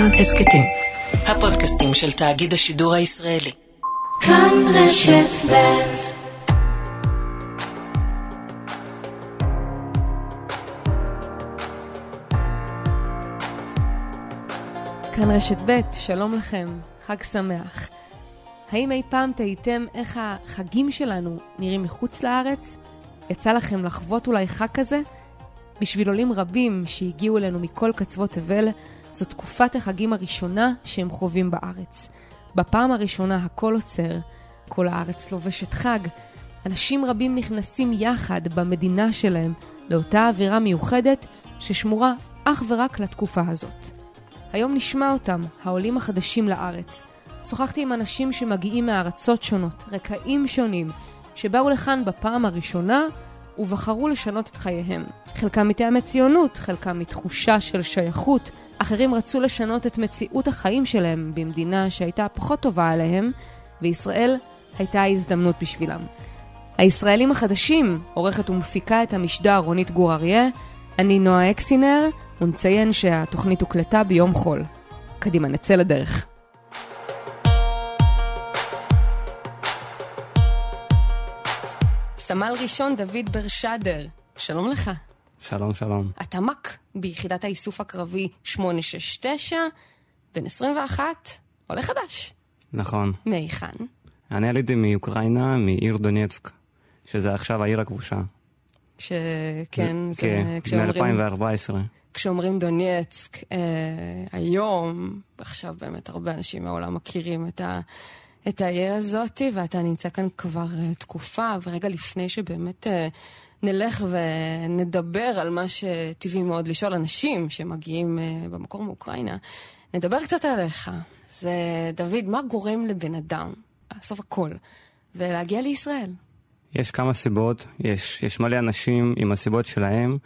כאן הסכתים. הפודקאסטים של תאגיד השידור הישראלי. כאן רשת ב' כאן רשת ב', שלום לכם, חג שמח. האם אי פעם תהיתם איך החגים שלנו נראים מחוץ לארץ? יצא לכם לחוות אולי חג כזה? בשביל עולים רבים שהגיעו אלינו מכל קצוות תבל, זו תקופת החגים הראשונה שהם חווים בארץ. בפעם הראשונה הכל עוצר, כל הארץ לובשת חג, אנשים רבים נכנסים יחד במדינה שלהם לאותה אווירה מיוחדת ששמורה אך ורק לתקופה הזאת. היום נשמע אותם, העולים החדשים לארץ. שוחחתי עם אנשים שמגיעים מארצות שונות, רקעים שונים, שבאו לכאן בפעם הראשונה ובחרו לשנות את חייהם. חלקם מטעמי ציונות, חלקם מתחושה של שייכות, אחרים רצו לשנות את מציאות החיים שלהם במדינה שהייתה פחות טובה עליהם, וישראל הייתה ההזדמנות בשבילם. הישראלים החדשים, עורכת ומפיקה את המשדר רונית גור אריה, אני נועה אקסינר, ונציין שהתוכנית הוקלטה ביום חול. קדימה, נצא לדרך. סמל ראשון דוד ברשדר, שלום לך. שלום, שלום. אתה מ"ק ביחידת האיסוף הקרבי 869, בן 21, עולה חדש. נכון. מהיכן? אני עליתי מאוקראינה, מעיר דונייצק, שזה עכשיו העיר הכבושה. שכן, זה... כן, כשאומרים- מ-2014. כשאומרים דונייצק, אה, היום, עכשיו באמת הרבה אנשים מהעולם מכירים את, ה, את העיר הזאת, ואתה נמצא כאן כבר אה, תקופה, ורגע לפני שבאמת אה, נלך ונדבר על מה שטבעי מאוד לשאול אנשים שמגיעים אה, במקור מאוקראינה, נדבר קצת עליך. זה, דוד, מה גורם לבן אדם, לעשות הכל, ולהגיע לישראל? יש כמה סיבות, יש, יש מלא אנשים עם הסיבות שלהם.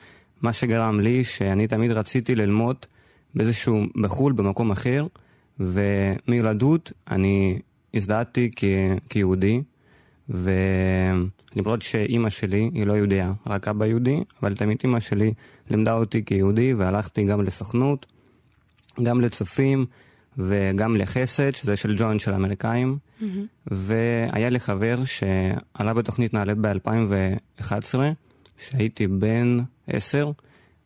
מה שגרם לי, שאני תמיד רציתי ללמוד באיזשהו, בחו"ל, במקום אחר, ומילדות אני הזדהתי כ, כיהודי, ולמרות שאימא שלי היא לא יהודייה, רק אבא יהודי, אבל תמיד אימא שלי לימדה אותי כיהודי, והלכתי גם לסוכנות, גם לצופים וגם לחסד, שזה של ג'וינט של האמריקאים. והיה לי חבר שעלה בתוכנית נעל"ה ב-2011, שהייתי בן עשר,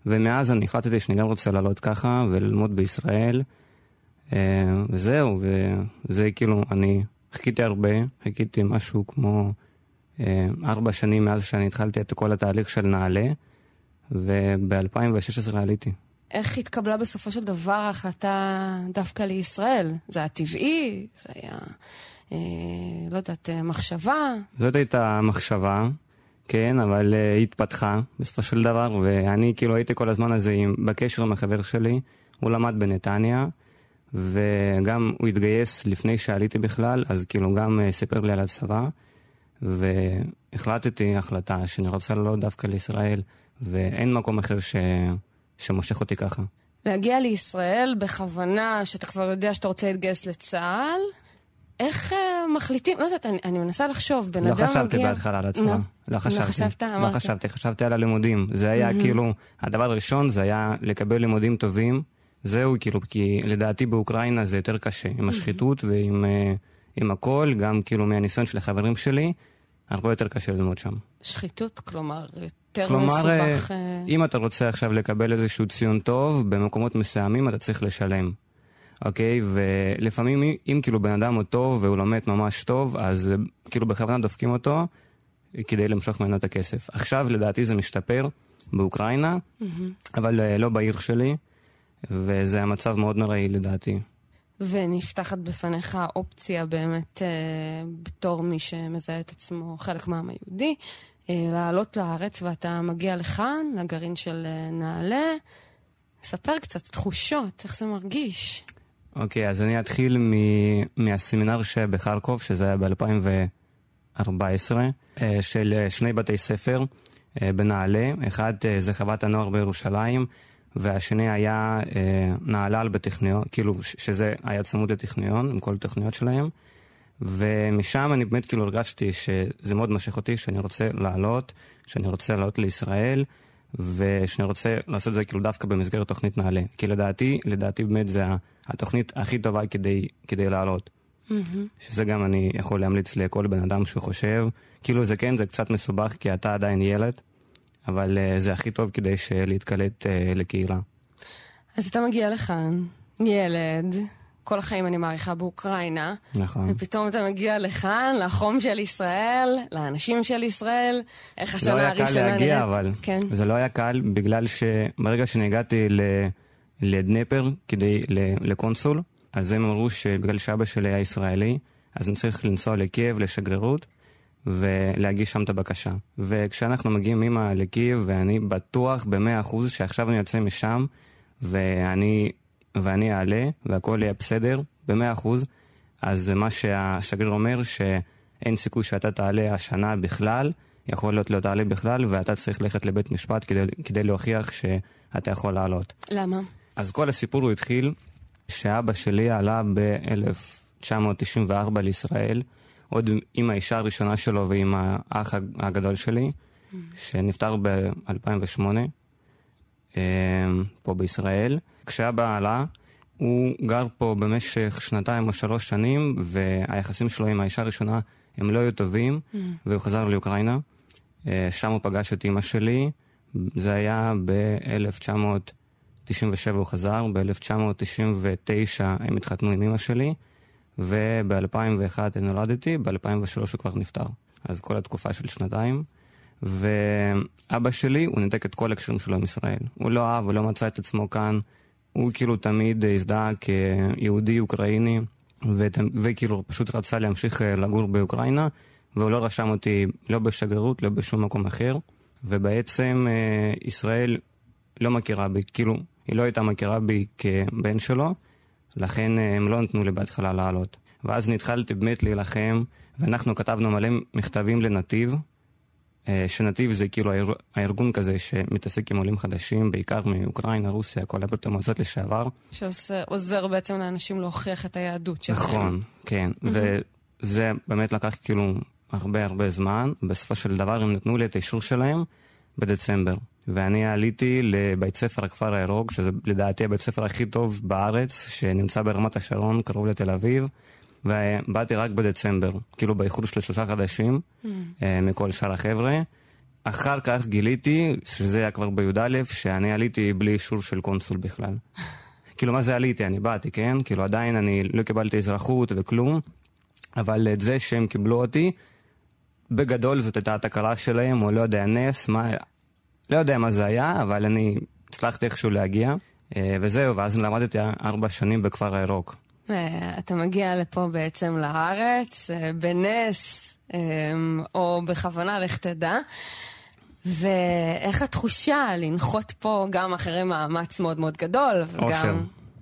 ומאז אני החלטתי שאני גם רוצה לעלות ככה וללמוד בישראל. אה, וזהו, וזה כאילו, אני חיכיתי הרבה, חיכיתי משהו כמו אה, ארבע שנים מאז שאני התחלתי את כל התהליך של נעל"ה, וב-2016 עליתי. איך התקבלה בסופו של דבר ההחלטה דווקא לישראל? זה היה טבעי? זה היה, אה, לא יודעת, אה, מחשבה? זאת הייתה המחשבה, כן, אבל uh, היא התפתחה בסופו של דבר, ואני כאילו הייתי כל הזמן הזה עם, בקשר עם החבר שלי, הוא למד בנתניה, וגם הוא התגייס לפני שעליתי בכלל, אז כאילו גם uh, סיפר לי על הצבא, והחלטתי החלטה שאני רוצה לעלות דווקא לישראל, ואין מקום אחר ש... שמושך אותי ככה. להגיע לישראל בכוונה שאתה כבר יודע שאתה רוצה להתגייס לצה"ל? איך אה, מחליטים? לא יודעת, אני, אני מנסה לחשוב, בן לא אדם חשבת מגיע... בהתחלה על הצבא. נו. לא חשבתי. חשבת? לא אמרת. חשבתי, חשבתי על הלימודים. זה היה כאילו, הדבר הראשון זה היה לקבל לימודים טובים. זהו, כאילו, כי לדעתי באוקראינה זה יותר קשה, עם השחיתות ועם אה, עם הכל, גם כאילו מהניסיון של החברים שלי, הרבה יותר קשה ללמוד שם. שחיתות, כלומר, יותר כלומר, אה, מסובך... אה, אם אתה רוצה עכשיו לקבל איזשהו ציון טוב, במקומות מסוימים אתה צריך לשלם. אוקיי? ולפעמים אם, כאילו בן אדם הוא טוב והוא לומד ממש טוב, אז כאילו בכוונה דופקים אותו כדי למשוך ממנו את הכסף. עכשיו לדעתי זה משתפר באוקראינה, אבל אה, לא בעיר שלי, וזה המצב מאוד נוראי לדעתי. ונפתחת בפניך האופציה באמת, אה, בתור מי שמזהה את עצמו חלק מהעם היהודי, אה, לעלות לארץ ואתה מגיע לכאן, לגרעין של אה, נעל"ה. ספר קצת תחושות, איך זה מרגיש. אוקיי, אז אני אתחיל מ- מהסמינר שבחרקוב, שזה היה ב-2014, של אה, שני בתי ספר אה, בנעל"ה. אחד אה, זה חוות הנוער בירושלים, והשני היה אה, נהלל בטכניון, כאילו שזה היה צמוד לטכניון, עם כל התוכניות שלהם. ומשם אני באמת כאילו הרגשתי שזה מאוד משך אותי, שאני רוצה לעלות, שאני רוצה לעלות לישראל, ושאני רוצה לעשות את זה כאילו דווקא במסגרת תוכנית נעל"ה. כי לדעתי, לדעתי באמת זה התוכנית הכי טובה כדי, כדי לעלות. שזה גם אני יכול להמליץ לכל בן אדם שחושב, כאילו זה כן, זה קצת מסובך כי אתה עדיין ילד, אבל uh, זה הכי טוב כדי להתקלט uh, לקהילה. אז אתה מגיע לכאן, ילד, כל החיים אני מעריכה באוקראינה. נכון. ופתאום אתה מגיע לכאן, לחום של ישראל, לאנשים של ישראל, איך השנה הראשונה נראית. לא היה קל להגיע, נראית. אבל כן. זה לא היה קל בגלל שברגע שאני הגעתי לדנפר כדי, לקונסול, אז הם אמרו שבגלל שאבא שלי היה ישראלי, אז אני צריך לנסוע לקייב, לשגרירות, ולהגיש שם את הבקשה. וכשאנחנו מגיעים אימא לקייב, ואני בטוח במאה אחוז שעכשיו אני יוצא משם, ואני ואני אעלה והכל יהיה בסדר, במאה אחוז, אז מה שהשגריר אומר שאין סיכוי שאתה תעלה השנה בכלל, יכול להיות לא תעלה בכלל, ואתה צריך ללכת לבית משפט כדי, כדי להוכיח שאתה יכול לעלות. למה? אז כל הסיפור הוא התחיל שאבא שלי עלה ב-1994 לישראל, עוד עם האישה הראשונה שלו ועם האח הגדול שלי, mm. שנפטר ב-2008, אה, פה בישראל. כשאבא עלה, הוא גר פה במשך שנתיים או שלוש שנים, והיחסים שלו עם האישה הראשונה הם לא היו טובים, mm. והוא חזר לאוקראינה. אה, שם הוא פגש את אימא שלי, זה היה ב-1997 הוא חזר, ב-1999 הם התחתנו עם אימא שלי, וב-2001 נולדתי, ב-2003 הוא כבר נפטר. אז כל התקופה של שנתיים. ואבא שלי, הוא ניתק את כל הקשרים שלו עם ישראל. הוא לא אהב, הוא לא מצא את עצמו כאן. הוא כאילו תמיד הזדהה כיהודי אוקראיני, וכאילו פשוט רצה להמשיך אה, לגור באוקראינה, והוא לא רשם אותי לא בשגרירות, לא בשום מקום אחר, ובעצם אה, ישראל לא מכירה בי, כאילו, היא לא הייתה מכירה בי כבן שלו, לכן אה, הם לא נתנו לי בהתחלה לעלות. ואז נתחלתי באמת להילחם, ואנחנו כתבנו מלא מכתבים לנתיב, אה, שנתיב זה כאילו הארגון כזה שמתעסק עם עולים חדשים, בעיקר מאוקראינה, רוסיה, כל הברית המועצות לשעבר. שעוזר בעצם לאנשים להוכיח את היהדות שלהם. נכון, כן. וזה באמת לקח כאילו הרבה הרבה זמן. בסופו של דבר הם נתנו לי את האישור שלהם בדצמבר. ואני עליתי לבית ספר הכפר הירוק, שזה לדעתי הבית ספר הכי טוב בארץ, שנמצא ברמת השרון, קרוב לתל אביב. ובאתי רק בדצמבר, כאילו באיחור של שלושה חודשים mm. אה, מכל שאר החבר'ה. אחר כך גיליתי, שזה היה כבר בי"א, שאני עליתי בלי אישור של קונסול בכלל. כאילו, מה זה עליתי? אני באתי, כן? כאילו, עדיין אני לא קיבלתי אזרחות וכלום, אבל את זה שהם קיבלו אותי, בגדול זאת הייתה התקלה שלהם, או לא יודע, נס, מה... לא יודע מה זה היה, אבל אני הצלחתי איכשהו להגיע, אה, וזהו, ואז למדתי ארבע שנים בכפר הירוק. אתה מגיע לפה בעצם לארץ, אה, בנס, אה, או בכוונה, לך תדע. ואיך התחושה לנחות פה גם אחרי מאמץ מאוד מאוד גדול, וגם... אושר.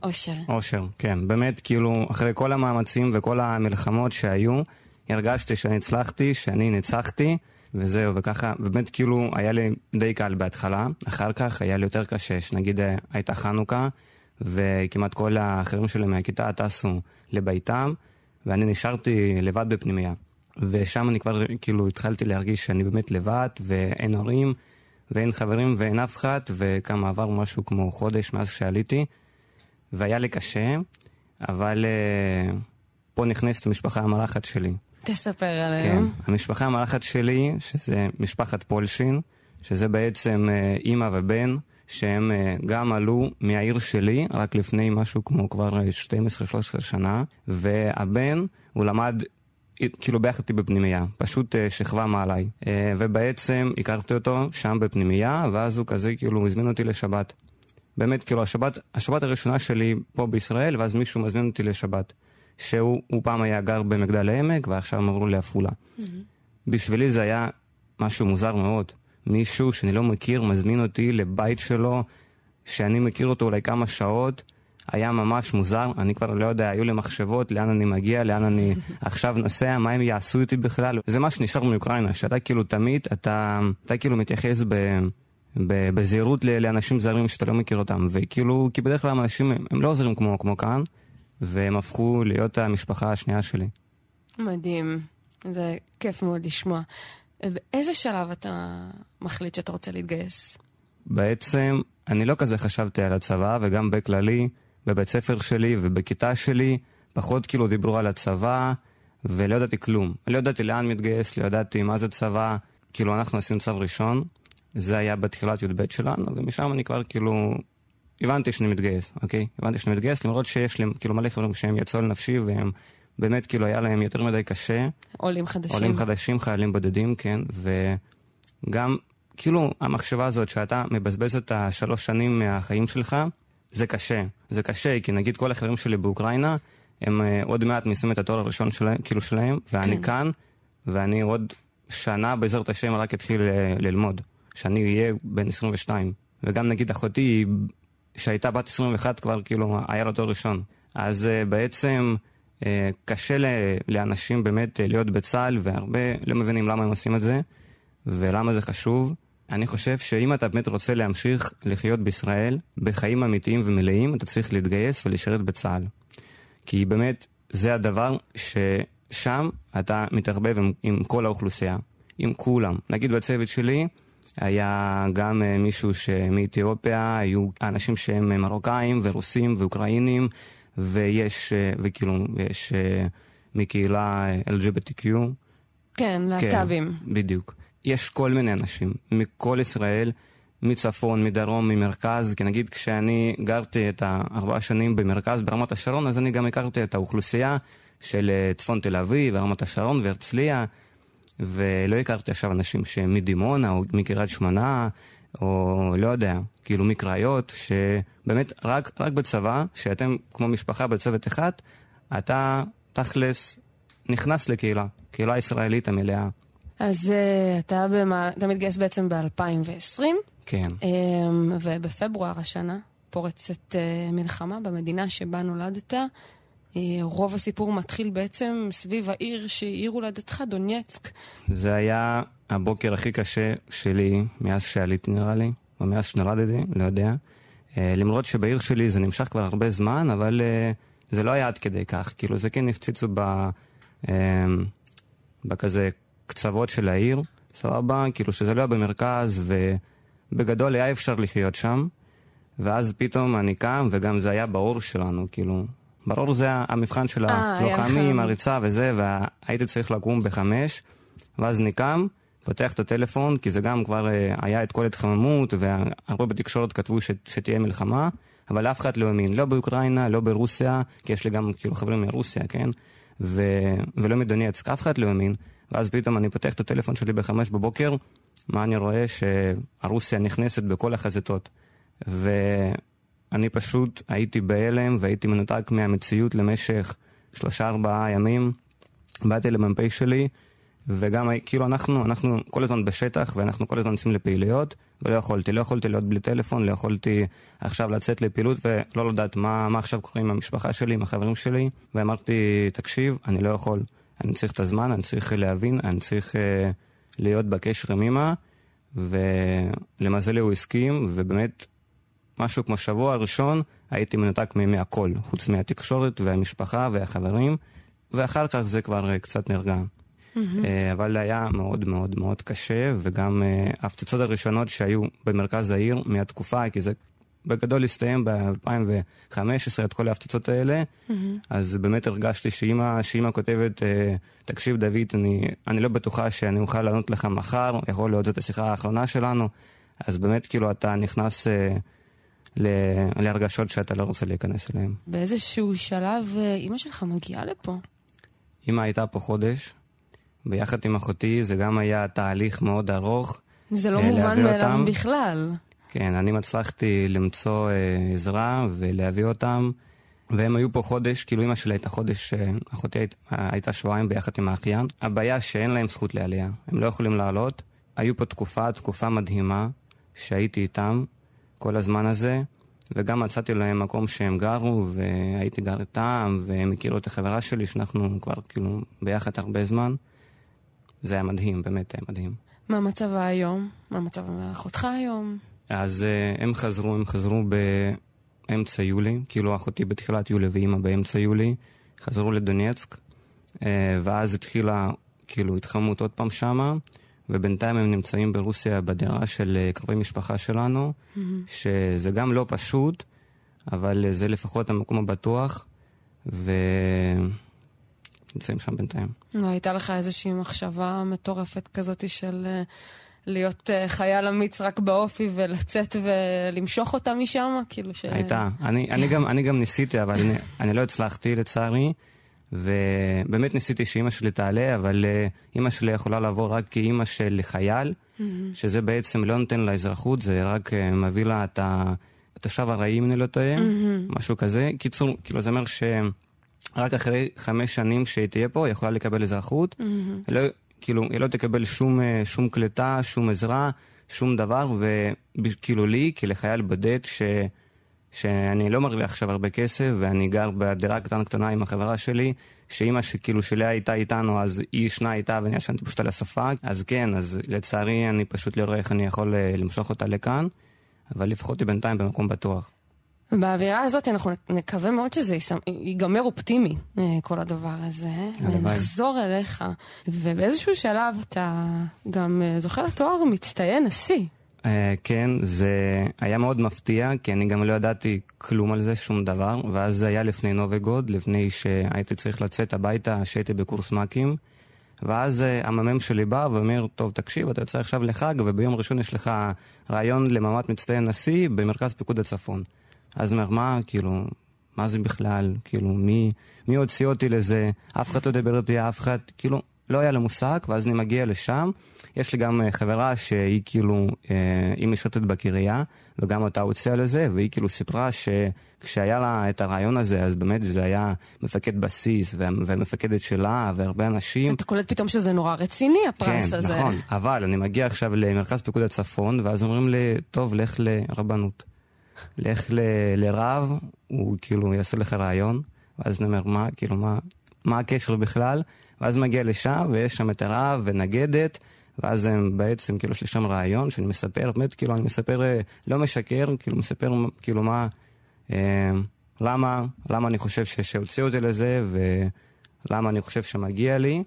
אושר. אושר, כן. באמת, כאילו, אחרי כל המאמצים וכל המלחמות שהיו, הרגשתי שאני הצלחתי, שאני ניצחתי, וזהו, וככה, באמת כאילו היה לי די קל בהתחלה, אחר כך היה לי יותר קשה, שנגיד אה, הייתה חנוכה, וכמעט כל האחרים שלי מהכיתה טסו לביתם, ואני נשארתי לבד בפנימייה. ושם אני כבר כאילו התחלתי להרגיש שאני באמת לבד, ואין הורים, ואין חברים ואין אף אחד, וכמה עבר משהו כמו חודש מאז שעליתי, והיה לי קשה, אבל uh, פה נכנסת המשפחה המארחת שלי. תספר עליהם. כן, המשפחה המארחת שלי, שזה משפחת פולשין, שזה בעצם uh, אימא ובן, שהם אה, גם עלו מהעיר שלי רק לפני משהו כמו כבר 12-13 שנה, והבן, הוא למד כאילו ביחד איתי בפנימייה, פשוט אה, שכבה מעליי. אה, ובעצם הכרתי אותו שם בפנימייה, ואז הוא כזה כאילו הזמין אותי לשבת. באמת, כאילו השבת, השבת הראשונה שלי פה בישראל, ואז מישהו מזמין אותי לשבת. שהוא פעם היה גר במגדל העמק, ועכשיו הם עברו לעפולה. Mm-hmm. בשבילי זה היה משהו מוזר מאוד. מישהו שאני לא מכיר מזמין אותי לבית שלו, שאני מכיר אותו אולי כמה שעות, היה ממש מוזר, אני כבר לא יודע, היו לי מחשבות לאן אני מגיע, לאן אני עכשיו נוסע, מה הם יעשו איתי בכלל. זה מה שנשאר מאוקראינה, שאתה כאילו תמיד, אתה, אתה כאילו מתייחס ב... בזהירות לאנשים זרים שאתה לא מכיר אותם, וכאילו, כי בדרך כלל אנשים הם לא עוזרים כמו, כמו כאן, והם הפכו להיות המשפחה השנייה שלי. מדהים, זה כיף מאוד לשמוע. באיזה שלב אתה מחליט שאתה רוצה להתגייס? בעצם אני לא כזה חשבתי על הצבא, וגם בכללי, בבית ספר שלי ובכיתה שלי, פחות כאילו דיברו על הצבא, ולא ידעתי כלום. לא ידעתי לאן מתגייס, לא ידעתי מה זה צבא. כאילו, אנחנו עשינו צו ראשון, זה היה בתחילת י"ב שלנו, ומשם אני כבר כאילו... הבנתי שאני מתגייס, אוקיי? הבנתי שאני מתגייס, למרות שיש לי כאילו מלא חברים שהם יצאו לנפשי והם באמת כאילו היה להם יותר מדי קשה. עולים חדשים. עולים חדשים, חיילים בודדים, כן, וגם כאילו המחשבה הזאת שאתה מבזבז את השלוש שנים מהחיים שלך, זה קשה. זה קשה, כי נגיד כל החברים שלי באוקראינה, הם uh, עוד מעט מסיימים את התואר הראשון שלהם, כאילו שלהם, ואני כן. כאן, ואני עוד שנה בעזרת השם רק אתחיל uh, ללמוד, שאני אהיה בן 22. וגם נגיד אחותי, שהייתה בת 21 כבר כאילו היה לה תואר ראשון. אז uh, בעצם uh, קשה לאנשים באמת uh, להיות בצה"ל, והרבה לא מבינים למה הם עושים את זה, ולמה זה חשוב. אני חושב שאם אתה באמת רוצה להמשיך לחיות בישראל בחיים אמיתיים ומלאים, אתה צריך להתגייס ולשרת בצה"ל. כי באמת זה הדבר ששם אתה מתערבב עם, עם כל האוכלוסייה, עם כולם. נגיד בצוות שלי היה גם uh, מישהו שמאתיופיה, היו אנשים שהם מרוקאים ורוסים ואוקראינים, ויש, uh, וכאילו, יש מקהילה LGBTQ. כן, להט"בים. כן, בדיוק. יש כל מיני אנשים מכל ישראל, מצפון, מדרום, ממרכז, כי נגיד כשאני גרתי את הארבעה שנים במרכז ברמת השרון, אז אני גם הכרתי את האוכלוסייה של אה, צפון תל אביב, רמת השרון והרצליה, ולא הכרתי עכשיו אנשים שהם מדימונה או מקריית שמונה, או לא יודע, כאילו מקראיות, שבאמת רק, רק בצבא, שאתם כמו משפחה בצוות אחד, אתה תכלס נכנס לקהילה, קהילה ישראלית המלאה. אז uh, אתה, במה, אתה מתגייס בעצם ב-2020. כן. Um, ובפברואר השנה פורצת uh, מלחמה במדינה שבה נולדת. Uh, רוב הסיפור מתחיל בעצם סביב העיר שהיא עיר הולדתך, דונייצק. זה היה הבוקר הכי קשה שלי מאז שעליתי נראה לי, או מאז שנולדתי, לא יודע. Uh, למרות שבעיר שלי זה נמשך כבר הרבה זמן, אבל uh, זה לא היה עד כדי כך. כאילו זה כן הפציצו ב... בכזה קצוות של העיר, סבבה? כאילו שזה לא היה במרכז, ובגדול היה אפשר לחיות שם. ואז פתאום אני קם, וגם זה היה באור שלנו, כאילו... ברור זה המבחן של אה, הלוחמים, הריצה וזה, והייתי צריך לקום בחמש, ואז אני קם, פותח את הטלפון, כי זה גם כבר אה, היה את כל ההתחממות, והרבה בתקשורת כתבו ש, שתהיה מלחמה, אבל אף אחד לא האמין, לא באוקראינה, לא ברוסיה, כי יש לי גם כאילו חברים מרוסיה, כן? ו... ולא מדונייצק, אף אחד לא האמין. ואז פתאום אני פותח את הטלפון שלי בחמש בבוקר, מה אני רואה? שרוסיה נכנסת בכל החזיתות. ואני פשוט הייתי בהלם והייתי מנותק מהמציאות למשך שלושה ארבעה ימים. באתי למ"פ שלי, וגם כאילו אנחנו, אנחנו כל הזמן בשטח ואנחנו כל הזמן יוצאים לפעילויות, ולא יכולתי, לא יכולתי להיות בלי טלפון, לא יכולתי עכשיו לצאת לפעילות ולא לדעת מה, מה עכשיו קורה עם המשפחה שלי, עם החברים שלי, ואמרתי, תקשיב, אני לא יכול. אני צריך את הזמן, אני צריך להבין, אני צריך uh, להיות בקשר עם אמא, ולמזלי הוא הסכים, ובאמת, משהו כמו שבוע ראשון הייתי מנותק מהכל, חוץ מהתקשורת והמשפחה והחברים, ואחר כך זה כבר uh, קצת נרגע. Mm-hmm. Uh, אבל היה מאוד מאוד מאוד קשה, וגם uh, ההפצצות הראשונות שהיו במרכז העיר מהתקופה, כי זה בגדול הסתיים ב-2015, את כל ההפצצות האלה, mm-hmm. אז באמת הרגשתי שאימא כותבת, אה, תקשיב דוד, אני, אני לא בטוחה שאני אוכל לענות לך מחר, יכול להיות זאת השיחה האחרונה שלנו, אז באמת כאילו אתה נכנס אה, ל, להרגשות שאתה לא רוצה להיכנס אליהן. באיזשהו שלב אה, אימא שלך מגיעה לפה. אימא הייתה פה חודש, ביחד עם אחותי, זה גם היה תהליך מאוד ארוך. זה לא מובן מאליו בכלל. כן, אני הצלחתי למצוא אה, עזרה ולהביא אותם, והם היו פה חודש, כאילו אמא שלי הייתה חודש, אה, אחותי היית, הייתה שבועיים ביחד עם האחיין. הבעיה שאין להם זכות לעלייה, הם לא יכולים לעלות. היו פה תקופה, תקופה מדהימה, שהייתי איתם כל הזמן הזה, וגם מצאתי להם מקום שהם גרו, והייתי גר איתם, והם הכירו את החברה שלי, שאנחנו כבר כאילו ביחד הרבה זמן. זה היה מדהים, באמת היה מדהים. מה המצב היום? מה המצב אחותך היום? אז uh, הם חזרו, הם חזרו באמצע יולי, כאילו אחותי בתחילת יולי ואימא באמצע יולי, חזרו לדונייצק, uh, ואז התחילה כאילו התחממות עוד פעם שמה, ובינתיים הם נמצאים ברוסיה בדירה של אה, קרובי משפחה שלנו, mm-hmm. שזה גם לא פשוט, אבל אה, זה לפחות המקום הבטוח, ונמצאים שם בינתיים. לא, הייתה לך איזושהי מחשבה מטורפת כזאת של אה, להיות חייל אמיץ רק באופי ולצאת ולמשוך אותה משם? כאילו ש... הייתה. אני, אני, גם, אני גם ניסיתי, אבל אני, אני לא הצלחתי לצערי. ובאמת ניסיתי שאימא שלי תעלה, אבל uh, אימא שלי יכולה לעבור רק כאימא של חייל, mm-hmm. שזה בעצם לא נותן לה אזרחות, זה רק uh, מביא לה את התושב ארעי, אם אני לא טועה, mm-hmm. משהו כזה. קיצור, כאילו זה אומר שרק אחרי חמש שנים שהיא תהיה פה, היא יכולה לקבל אזרחות. Mm-hmm. לא, כאילו, היא לא תקבל שום, אה, שום קליטה, שום עזרה, שום דבר, וכאילו לי, כלחייל בודד, ש... שאני לא מרוויח עכשיו הרבה כסף, ואני גר בדירה קטנה קטנה עם החברה שלי, שאימא שכאילו שלה הייתה איתנו, אז היא ישנה איתה ואני ישנתי פשוט על השפה. אז כן, אז לצערי אני פשוט לא רואה איך אני יכול אה, למשוך אותה לכאן, אבל לפחות היא בינתיים במקום בטוח. באווירה הזאת אנחנו נקווה מאוד שזה ייגמר אופטימי, אה, כל הדבר הזה. נחזור אליך, ובאיזשהו שלב אתה גם אה, זוכה לתואר מצטיין נשיא. Uh, כן, זה היה מאוד מפתיע, כי אני גם לא ידעתי כלום על זה, שום דבר, ואז זה היה לפני נובגוד, לפני שהייתי צריך לצאת הביתה, שהייתי בקורס מ"כים, ואז uh, המ"מ שלי בא ואומר, טוב, תקשיב, אתה יוצא עכשיו לחג, וביום ראשון יש לך רעיון למעמד מצטיין נשיא במרכז פיקוד הצפון. אז אומר, מה, כאילו, מה זה בכלל? כאילו, מי, מי הוציא אותי לזה? אף אחד לא דיבר איתי, אף אחד, כאילו, לא היה לה מושג, ואז אני מגיע לשם. יש לי גם אה, חברה שהיא כאילו, אה, היא משרתת בקריה, וגם אותה הוציאה לזה, והיא כאילו סיפרה שכשהיה לה את הרעיון הזה, אז באמת זה היה מפקד בסיס, ומפקדת שלה, והרבה אנשים. אתה קולט פתאום שזה נורא רציני, הפרס כן, הזה. כן, נכון, אבל אני מגיע עכשיו למרכז פיקוד הצפון, ואז אומרים לי, טוב, לך לרבנות. לך ל, לרב, הוא כאילו יעשה לך רעיון, ואז אני אומר, מה, כאילו, מה, מה הקשר בכלל? ואז מגיע לשם, ויש שם את הרב ונגדת, ואז הם בעצם, כאילו, יש לי שם רעיון שאני מספר, באמת, כאילו, אני מספר, אה, לא משקר, כאילו, מספר, כאילו, מה, אה, למה, למה אני חושב שהוציאו אותי לזה, ולמה אני חושב שמגיע לי,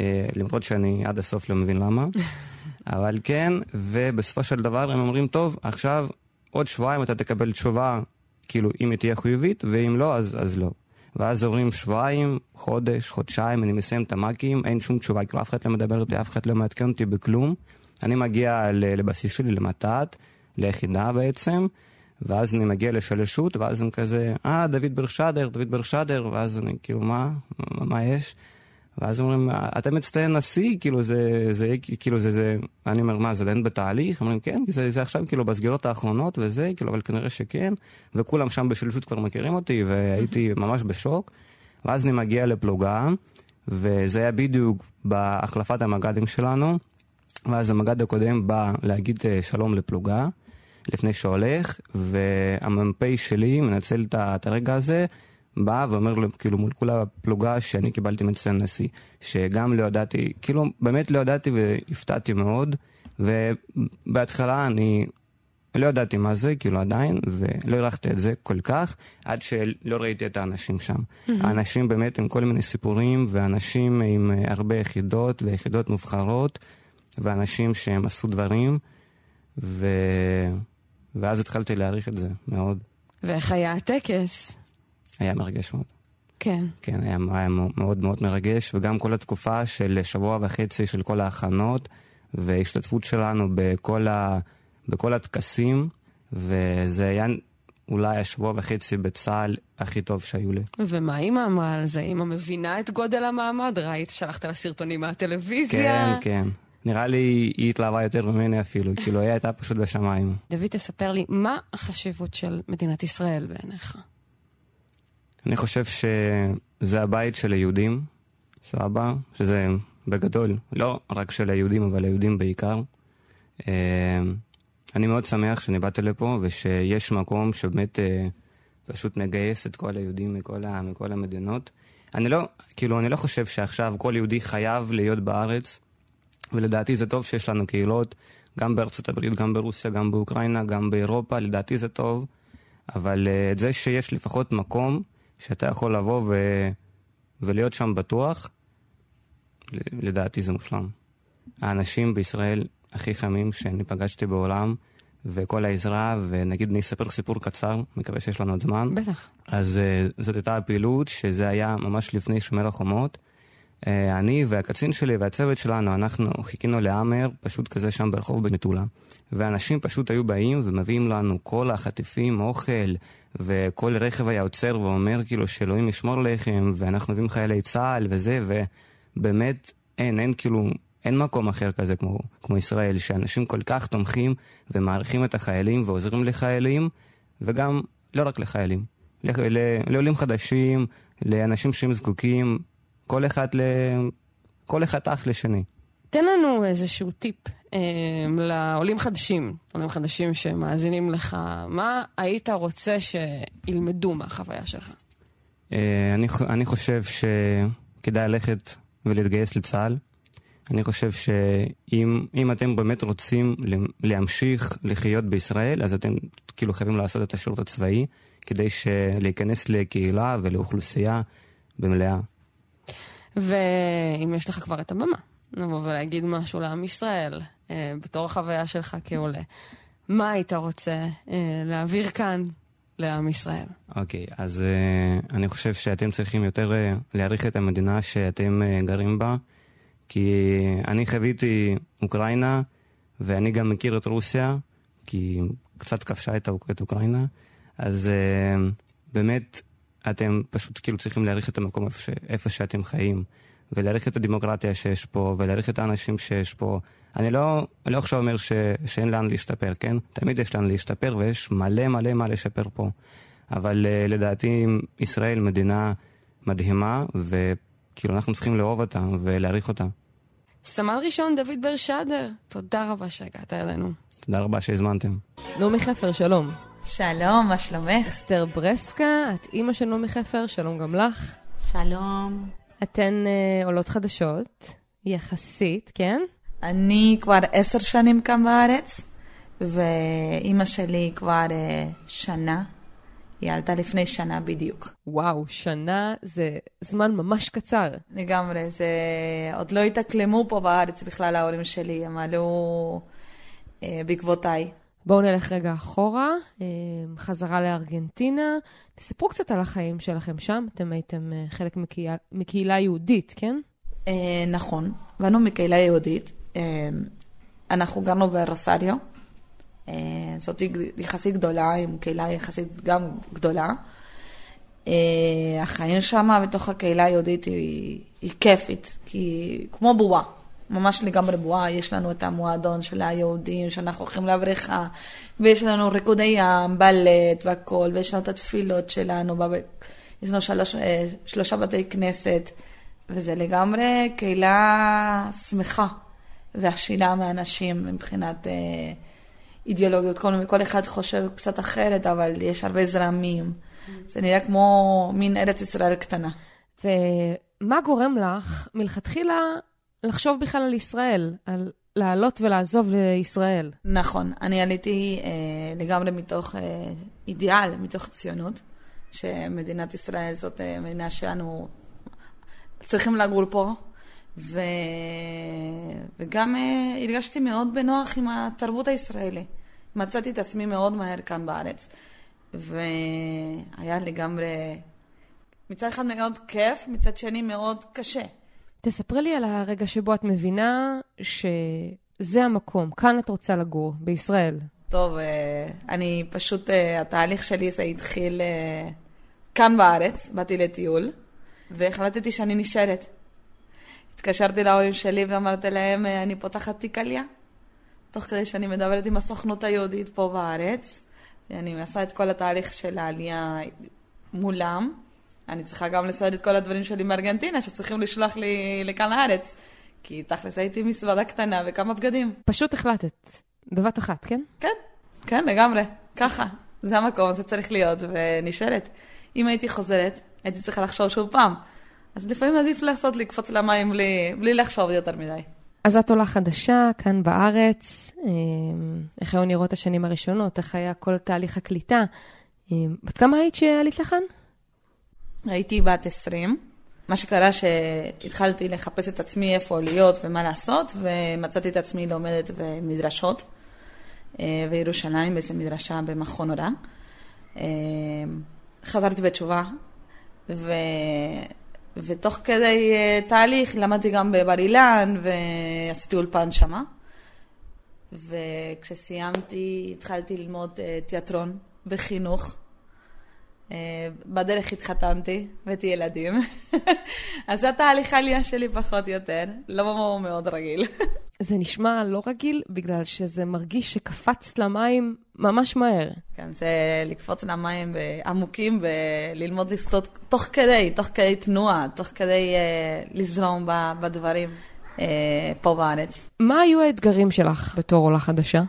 אה, למרות שאני עד הסוף לא מבין למה, אבל כן, ובסופו של דבר הם אומרים, טוב, עכשיו, עוד שבועיים אתה תקבל תשובה, כאילו, אם היא תהיה חיובית, ואם לא, אז, אז לא. ואז עוברים שבועיים, חודש, חודשיים, אני מסיים את המאקים, אין שום תשובה, כאילו אף אחד לא מדבר איתי, אף אחד לא מעדכן אותי בכלום. אני מגיע לבסיס שלי, למתת, ליחידה בעצם, ואז אני מגיע לשלשות, ואז הם כזה, אה, דוד ברשדר, דוד ברשדר, ואז אני כאילו, מה, מה יש? ואז אומרים, אתה מצטיין נשיא, כאילו זה, זה, כאילו זה, זה, אני אומר, מה, זה עדיין בתהליך? אומרים, כן, זה, זה עכשיו כאילו בסגירות האחרונות וזה, כאילו, אבל כנראה שכן, וכולם שם בשלישות כבר מכירים אותי, והייתי ממש בשוק. ואז אני מגיע לפלוגה, וזה היה בדיוק בהחלפת המג"דים שלנו, ואז המג"ד הקודם בא להגיד אה, שלום לפלוגה, לפני שהולך, והמ"פ שלי מנצל את הרגע הזה, בא ואומר לו, כאילו מול כל הפלוגה שאני קיבלתי מצטיין נשיא, שגם לא ידעתי, כאילו באמת לא ידעתי והפתעתי מאוד, ובהתחלה אני לא ידעתי מה זה, כאילו עדיין, ולא הערכתי את זה כל כך, עד שלא ראיתי את האנשים שם. Mm-hmm. האנשים באמת עם כל מיני סיפורים, ואנשים עם הרבה יחידות, ויחידות מובחרות, ואנשים שהם עשו דברים, ו... ואז התחלתי להעריך את זה מאוד. ואיך היה הטקס? היה מרגש מאוד. כן. כן, היה, היה מאוד מאוד מרגש, וגם כל התקופה של שבוע וחצי של כל ההכנות, והשתתפות שלנו בכל, ה, בכל הטקסים, וזה היה אולי השבוע וחצי בצה"ל הכי טוב שהיו לי. ומה אימא אמרה על זה? אימא מבינה את גודל המעמד? ראית, שלחת לה סרטונים מהטלוויזיה? כן, כן. נראה לי היא התלהבה יותר ממני אפילו, כאילו היא הייתה פשוט בשמיים. דוד, תספר לי, מה החשיבות של מדינת ישראל בעיניך? אני חושב שזה הבית של היהודים, סבא, שזה בגדול, לא רק של היהודים, אבל היהודים בעיקר. אה, אני מאוד שמח שאני באתי לפה, ושיש מקום שבאמת אה, פשוט מגייס את כל היהודים מכל, ה, מכל המדינות. אני לא, כאילו, אני לא חושב שעכשיו כל יהודי חייב להיות בארץ, ולדעתי זה טוב שיש לנו קהילות, גם בארצות הברית, גם ברוסיה, גם באוקראינה, גם באירופה, לדעתי זה טוב, אבל אה, את זה שיש לפחות מקום, שאתה יכול לבוא ו... ולהיות שם בטוח, לדעתי זה מושלם. האנשים בישראל הכי חמים שאני פגשתי בעולם, וכל העזרה, ונגיד אני אספר סיפור קצר, מקווה שיש לנו עוד זמן. בטח. אז אה, זאת הייתה הפעילות, שזה היה ממש לפני שומר החומות. אה, אני והקצין שלי והצוות שלנו, אנחנו חיכינו להאמר, פשוט כזה שם ברחוב במטולה. ואנשים פשוט היו באים ומביאים לנו כל החטיפים, אוכל, וכל רכב היה עוצר ואומר כאילו שאלוהים ישמור עליכם, ואנחנו מביאים חיילי צה"ל וזה, ובאמת אין, אין כאילו, אין מקום אחר כזה כמו, כמו ישראל, שאנשים כל כך תומכים ומעריכים את החיילים ועוזרים לחיילים, וגם לא רק לחיילים, לעולים חדשים, לאנשים שהם זקוקים, כל אחד, ל... כל אחד אח לשני. תן לנו איזשהו טיפ לעולים חדשים, עולים חדשים שמאזינים לך. מה היית רוצה שילמדו מהחוויה שלך? אה, אני, אני חושב שכדאי ללכת ולהתגייס לצה"ל. אני חושב שאם אתם באמת רוצים להמשיך לחיות בישראל, אז אתם כאילו חייבים לעשות את השירות הצבאי, כדי להיכנס לקהילה ולאוכלוסייה במלאה. ואם יש לך כבר את הבמה, לבוא ולהגיד משהו לעם ישראל, אה, בתור החוויה שלך כעולה, מה היית רוצה אה, להעביר כאן לעם ישראל? אוקיי, okay, אז uh, אני חושב שאתם צריכים יותר uh, להעריך את המדינה שאתם uh, גרים בה, כי אני חוויתי אוקראינה, ואני גם מכיר את רוסיה, כי קצת כבשה את, את אוקראינה, אז uh, באמת אתם פשוט כאילו צריכים להעריך את המקום איפה, ש... איפה שאתם חיים, ולהעריך את הדמוקרטיה שיש פה, ולהעריך את האנשים שיש פה. אני לא, לא עכשיו אומר ש... שאין לאן להשתפר, כן? תמיד יש לאן להשתפר, ויש מלא מלא מה לשפר פה. אבל uh, לדעתי ישראל מדינה מדהימה, וכאילו אנחנו צריכים לאהוב אותה ולהעריך אותה. סמל ראשון דוד בר שדר, תודה רבה שהגעת אלינו. תודה רבה שהזמנתם. נעמי חפר, שלום. שלום, מה שלומך? אסתר ברסקה, את אימא של נעמי חפר, שלום גם לך. שלום. אתן אה, עולות חדשות, יחסית, כן? אני כבר עשר שנים כאן בארץ, ואימא שלי כבר אה, שנה. היא עלתה לפני שנה בדיוק. וואו, שנה זה זמן ממש קצר. לגמרי, זה... עוד לא התאקלמו פה בארץ בכלל ההורים שלי, הם עלו אה, בעקבותיי. בואו נלך רגע אחורה, אה, חזרה לארגנטינה. תספרו קצת על החיים שלכם שם. אתם הייתם אה, חלק מקהילה, מקהילה יהודית, כן? אה, נכון, באנו מקהילה יהודית. אנחנו גרנו ברוסריו. זאת יחסית גדולה, עם קהילה יחסית גם גדולה. החיים שם בתוך הקהילה היהודית היא, היא כיפית, כי כמו בועה. ממש לגמרי בועה, יש לנו את המועדון של היהודים, שאנחנו הולכים לבריכה, ויש לנו ריקודי ים, בלט והכול, ויש לנו את התפילות שלנו, בב... יש לנו שלוש, אה, שלושה בתי כנסת, וזה לגמרי קהילה שמחה ועשירה מאנשים מבחינת אה, אידיאולוגיות. כל, כל אחד חושב קצת אחרת, אבל יש הרבה זרמים. זה נראה כמו מין ארץ ישראל קטנה. ומה גורם לך מלכתחילה לחשוב בכלל על ישראל, על לעלות ולעזוב לישראל. נכון, אני עליתי אה, לגמרי מתוך אה, אידיאל, מתוך ציונות, שמדינת ישראל זאת אה, מדינה שאנו צריכים לגור פה, ו... וגם אה, הרגשתי מאוד בנוח עם התרבות הישראלית. מצאתי את עצמי מאוד מהר כאן בארץ, והיה לגמרי, מצד אחד מאוד כיף, מצד שני מאוד קשה. תספרי לי על הרגע שבו את מבינה שזה המקום, כאן את רוצה לגור, בישראל. טוב, אה, אני פשוט, אה, התהליך שלי זה התחיל אה, כאן בארץ, באתי לטיול, והחלטתי שאני נשארת. התקשרתי להורים שלי ואמרתי להם, אני פותחת תיק עלייה. תוך כדי שאני מדברת עם הסוכנות היהודית פה בארץ, ואני עושה את כל התהליך של העלייה מולם. אני צריכה גם לסייד את כל הדברים שלי מארגנטינה, שצריכים לשלוח לי לכאן לארץ. כי תכלס הייתי מזוודה קטנה וכמה בגדים. פשוט החלטת, בבת אחת, כן? כן, כן, לגמרי. ככה. זה המקום, זה צריך להיות, ונשארת. אם הייתי חוזרת, הייתי צריכה לחשוב שוב פעם. אז לפעמים עדיף לעשות לקפוץ למים בלי, בלי לחשוב יותר מדי. אז את עולה חדשה, כאן בארץ, אה, איך היו נראות השנים הראשונות, איך היה כל תהליך הקליטה. אה, בת כמה היית שעלית לכאן? הייתי בת 20, מה שקרה שהתחלתי לחפש את עצמי איפה להיות ומה לעשות, ומצאתי את עצמי לומדת במדרשות בירושלים, באיזה מדרשה במכון הוראה. חזרתי בתשובה, ו... ותוך כדי תהליך למדתי גם בבר אילן ועשיתי אולפן שמה. וכשסיימתי התחלתי ללמוד תיאטרון בחינוך. בדרך התחתנתי, הבאתי ילדים. אז זאת תהליך העלייה שלי פחות או יותר, לא מאוד רגיל. זה נשמע לא רגיל, בגלל שזה מרגיש שקפצת למים ממש מהר. כן, זה לקפוץ למים עמוקים וללמוד לשחות תוך כדי, תוך כדי תנועה, תוך כדי uh, לזרום בדברים uh, פה בארץ. מה היו האתגרים שלך בתור עולה חדשה?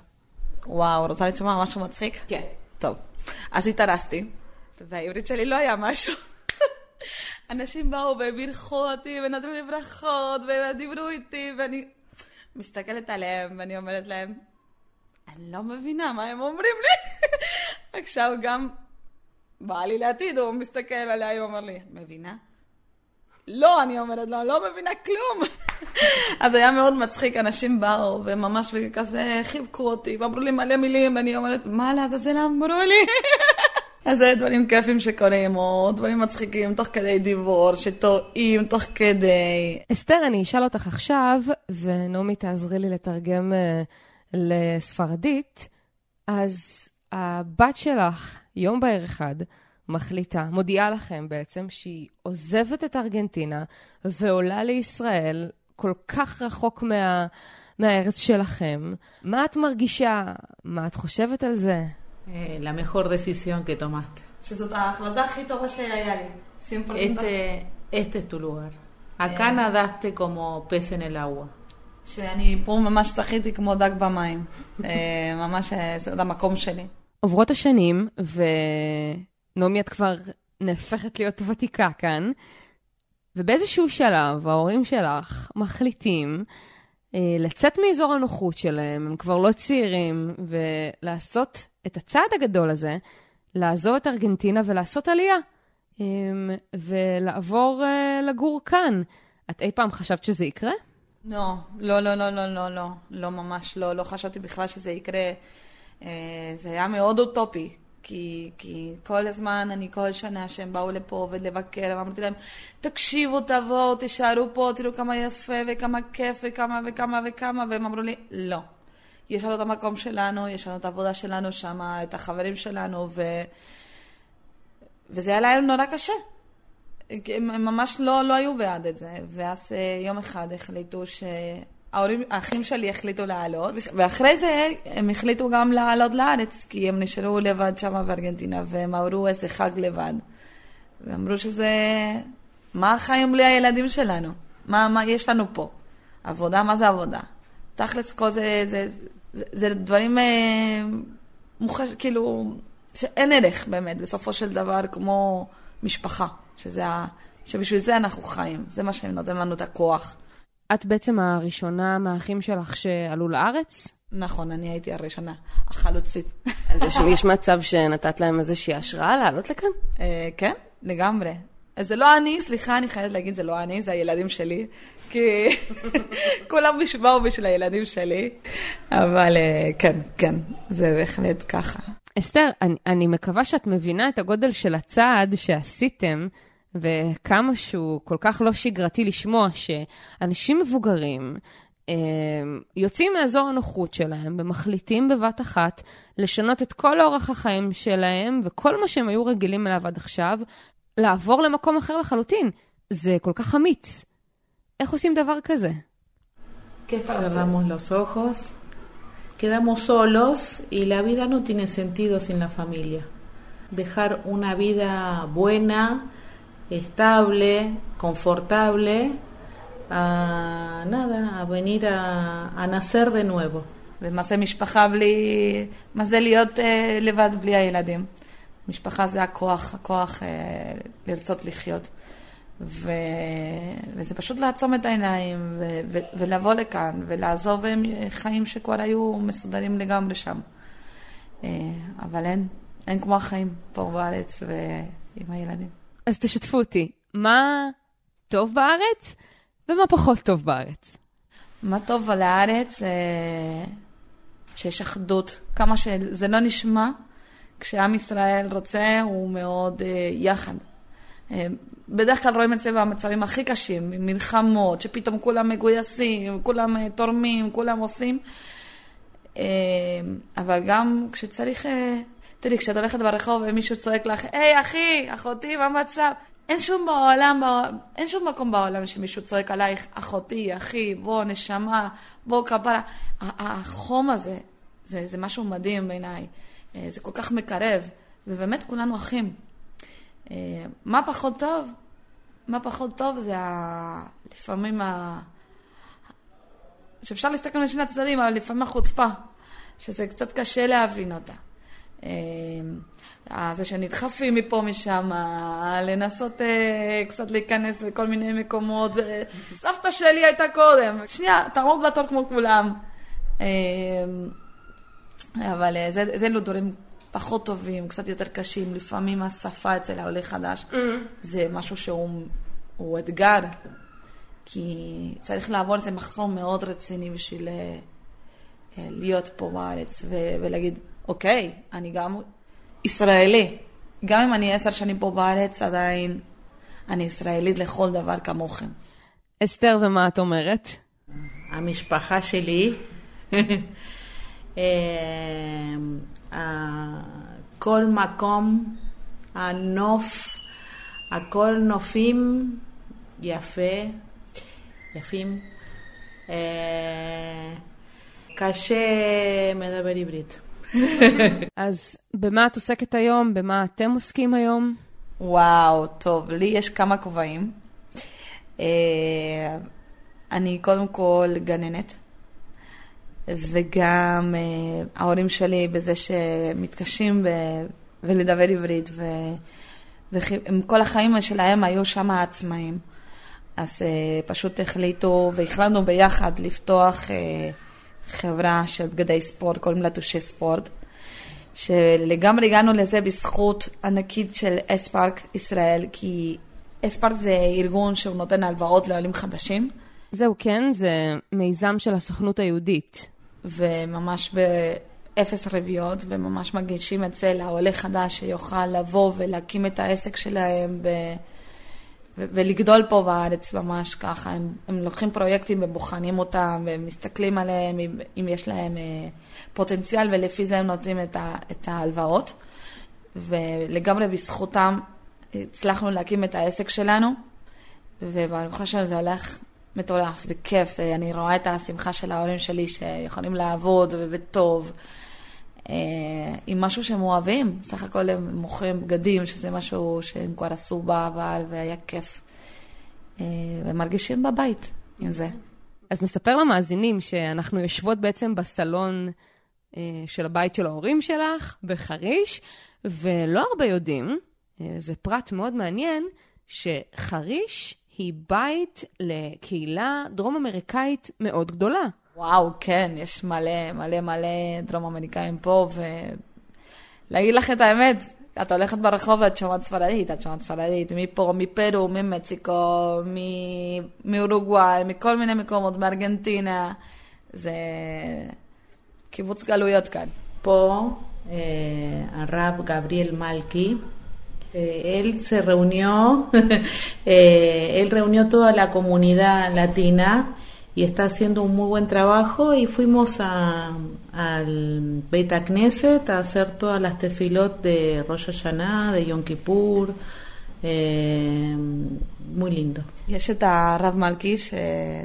וואו, רוצה לשמוע משהו מצחיק? כן. טוב, אז התארסתי. והעברית שלי לא היה משהו. אנשים באו ובירכו אותי ונתנו לי ברכות ודיברו איתי ואני מסתכלת עליהם ואני אומרת להם, אני לא מבינה מה הם אומרים לי. עכשיו גם בא לי לעתיד, הוא מסתכל עליי ואומר לי, מבינה? לא, אני אומרת לו, לא מבינה כלום. אז היה מאוד מצחיק, אנשים באו וממש כזה חיבקו אותי ואמרו לי מלא מילים, ואני אומרת, מה לעזאזל אמרו לי? אז זה דברים כיפים שקורים, או דברים מצחיקים תוך כדי דיבור, שטועים תוך כדי. אסתר, אני אשאל אותך עכשיו, ונעמי תעזרי לי לתרגם uh, לספרדית. אז הבת שלך, יום בהיר אחד, מחליטה, מודיעה לכם בעצם, שהיא עוזבת את ארגנטינה ועולה לישראל כל כך רחוק מה, מהארץ שלכם. מה את מרגישה? מה את חושבת על זה? Eh, la mejor decisión que tomaste. שזאת ההחלטה הכי טובה שהיה לי. Este, este es tu lugar. Acá nadaste como pez en el agua. שאני פה ממש שחיתי כמו דג במים. ממש, זה המקום שלי. עוברות השנים, ונעמי את כבר נהפכת להיות ותיקה כאן, ובאיזשהו שלב ההורים שלך מחליטים אה, לצאת מאזור הנוחות שלהם, הם כבר לא צעירים, ולעשות את הצעד הגדול הזה, לעזוב את ארגנטינה ולעשות עלייה, אמ, ולעבור אה, לגור כאן. את אי פעם חשבת שזה יקרה? לא, לא, לא, לא, לא, לא, לא, לא ממש לא, לא חשבתי בכלל שזה יקרה. אה, זה היה מאוד אוטופי. כי, כי כל הזמן, אני כל שנה שהם באו לפה ולבקר, ואמרתי להם, תקשיבו, תבואו, תישארו פה, תראו כמה יפה וכמה כיף וכמה וכמה וכמה, והם אמרו לי, לא. יש לנו את המקום שלנו, יש לנו את העבודה שלנו שם, את החברים שלנו, ו... וזה היה להם נורא קשה. הם ממש לא, לא היו בעד את זה. ואז אה, יום אחד החליטו ש... ההורים, האחים שלי החליטו לעלות, ואחרי זה הם החליטו גם לעלות לארץ, כי הם נשארו לבד שם בארגנטינה, והם אמרו איזה חג לבד. ואמרו שזה... מה החיים בלי הילדים שלנו? מה, מה יש לנו פה? עבודה, מה זה עבודה? תכלס, כל זה, זה, זה, זה דברים אה, מוחש... כאילו, שאין ערך באמת, בסופו של דבר, כמו משפחה, שזה ה... שבשביל זה אנחנו חיים, זה מה שנותן לנו את הכוח. את בעצם הראשונה מהאחים שלך שעלו לארץ? נכון, אני הייתי הראשונה, החלוצית. אז יש, יש מצב שנתת להם איזושהי השראה לעלות לכאן? אה, כן, לגמרי. זה לא אני, סליחה, אני חייבת להגיד, זה לא אני, זה הילדים שלי. כי כולם באו בשביל הילדים שלי, אבל אה, כן, כן, זה בהחלט ככה. אסתר, אני, אני מקווה שאת מבינה את הגודל של הצעד שעשיתם. וכמה שהוא כל כך לא שגרתי לשמוע שאנשים מבוגרים אה, יוצאים מאזור הנוחות שלהם ומחליטים בבת אחת לשנות את כל אורח החיים שלהם וכל מה שהם היו רגילים אליו עד עכשיו, לעבור למקום אחר לחלוטין. זה כל כך אמיץ. איך עושים דבר כזה? Cerramos los ojos, quedamos solos y la vida no tiene sentido sin la familia. Dejar una vida buena, estable, confortable, a nada, a venir a, a nacer de nuevo. ומה זה משפחה בלי... מה זה להיות uh, לבד בלי הילדים? משפחה זה הכוח, הכוח uh, לרצות לחיות. ו... וזה פשוט לעצום את העיניים ו... ו... ולבוא לכאן ולעזוב חיים שכבר היו מסודרים לגמרי שם. Uh, אבל אין, אין כמו החיים פה בארץ ועם הילדים. אז תשתפו אותי, מה טוב בארץ ומה פחות טוב בארץ. מה טוב על הארץ? אה, שיש אחדות. כמה שזה לא נשמע, כשעם ישראל רוצה, הוא מאוד אה, יחד. בדרך כלל רואים את זה במצבים הכי קשים, מלחמות, שפתאום כולם מגויסים, כולם אה, תורמים, כולם עושים. אה, אבל גם כשצריך, אה, תראי, כשאת הולכת ברחוב ומישהו צועק לך, היי אחי, אחותי, מה המצב? אין שום בעולם, אין שום מקום בעולם שמישהו צועק עלייך, אחותי, אחי, בוא, נשמה, בוא, כפרה. החום הזה, זה, זה משהו מדהים בעיניי. זה כל כך מקרב, ובאמת כולנו אחים. מה פחות טוב? מה פחות טוב זה ה... לפעמים ה... שאפשר להסתכל משני הצדדים, אבל לפעמים החוצפה, שזה קצת קשה להבין אותה. אה, זה שנדחפים מפה משם, לנסות אה, קצת להיכנס לכל מיני מקומות, סבתא שלי הייתה קודם, שנייה, תעמוד בתור כמו כולם. אה, אבל זה לא דברים פחות טובים, קצת יותר קשים, לפעמים השפה אצל העולה חדש mm-hmm. זה משהו שהוא אתגר, כי צריך לעבור איזה מחסום מאוד רציני בשביל אה, להיות פה בארץ ו- ולהגיד, אוקיי, אני גם ישראלי, גם אם אני עשר שנים פה בארץ, עדיין אני ישראלית לכל דבר כמוכם. אסתר, ומה את אומרת? המשפחה שלי כל מקום, הנוף, הכל נופים יפה, יפים. קשה מדבר עברית. אז במה את עוסקת היום? במה אתם עוסקים היום? וואו, טוב, לי יש כמה כובעים. אני קודם כל גננת. וגם אה, ההורים שלי בזה שמתקשים ב... ולדבר עברית, ו... והם כל החיים שלהם היו שם עצמאים. אז אה, פשוט החליטו והחלטנו ביחד לפתוח אה, חברה של בגדי ספורט, קוראים לה תושי ספורט, שלגמרי הגענו לזה בזכות ענקית של אספארק ישראל, כי אספארק זה ארגון שהוא נותן הלוואות לעולים חדשים. זהו, כן, זה מיזם של הסוכנות היהודית. וממש באפס ריביות, וממש מגישים את זה לעולה חדש שיוכל לבוא ולהקים את העסק שלהם ב... ולגדול פה בארץ ממש ככה. הם, הם לוקחים פרויקטים ובוחנים אותם ומסתכלים עליהם אם, אם יש להם אה, פוטנציאל ולפי זה הם נותנים את, ה, את ההלוואות. ולגמרי בזכותם הצלחנו להקים את העסק שלנו, וברוך השם זה הולך מטורף, זה כיף, זה, אני רואה את השמחה של ההורים שלי שיכולים לעבוד וטוב. אה, עם משהו שהם אוהבים, סך הכל הם מוכרים בגדים, שזה משהו שהם כבר עשו בעבר והיה כיף. אה, והם מרגישים בבית עם זה. אז נספר למאזינים שאנחנו יושבות בעצם בסלון אה, של הבית של ההורים שלך, בחריש, ולא הרבה יודעים, זה פרט מאוד מעניין, שחריש היא בית לקהילה דרום אמריקאית מאוד גדולה. וואו, כן, יש מלא, מלא, מלא דרום אמריקאים פה, ולהגיד לך את האמת, את הולכת ברחוב ואת שומעת ספרדית, את שומעת ספרדית, מפה, מפרו, ממקסיקו, מאורוגוואי, מכל מיני מקומות, מארגנטינה. זה קיבוץ גלויות כאן. פה אה, הרב גבריאל מלכי, Eh, él se reunió, eh, él reunió toda la comunidad latina y está haciendo un muy buen trabajo y fuimos a, al Beta Knesset a hacer todas las tefilot de Rosh Hashanah, de Yom Kippur, eh, muy lindo. יש את הרב מלכי,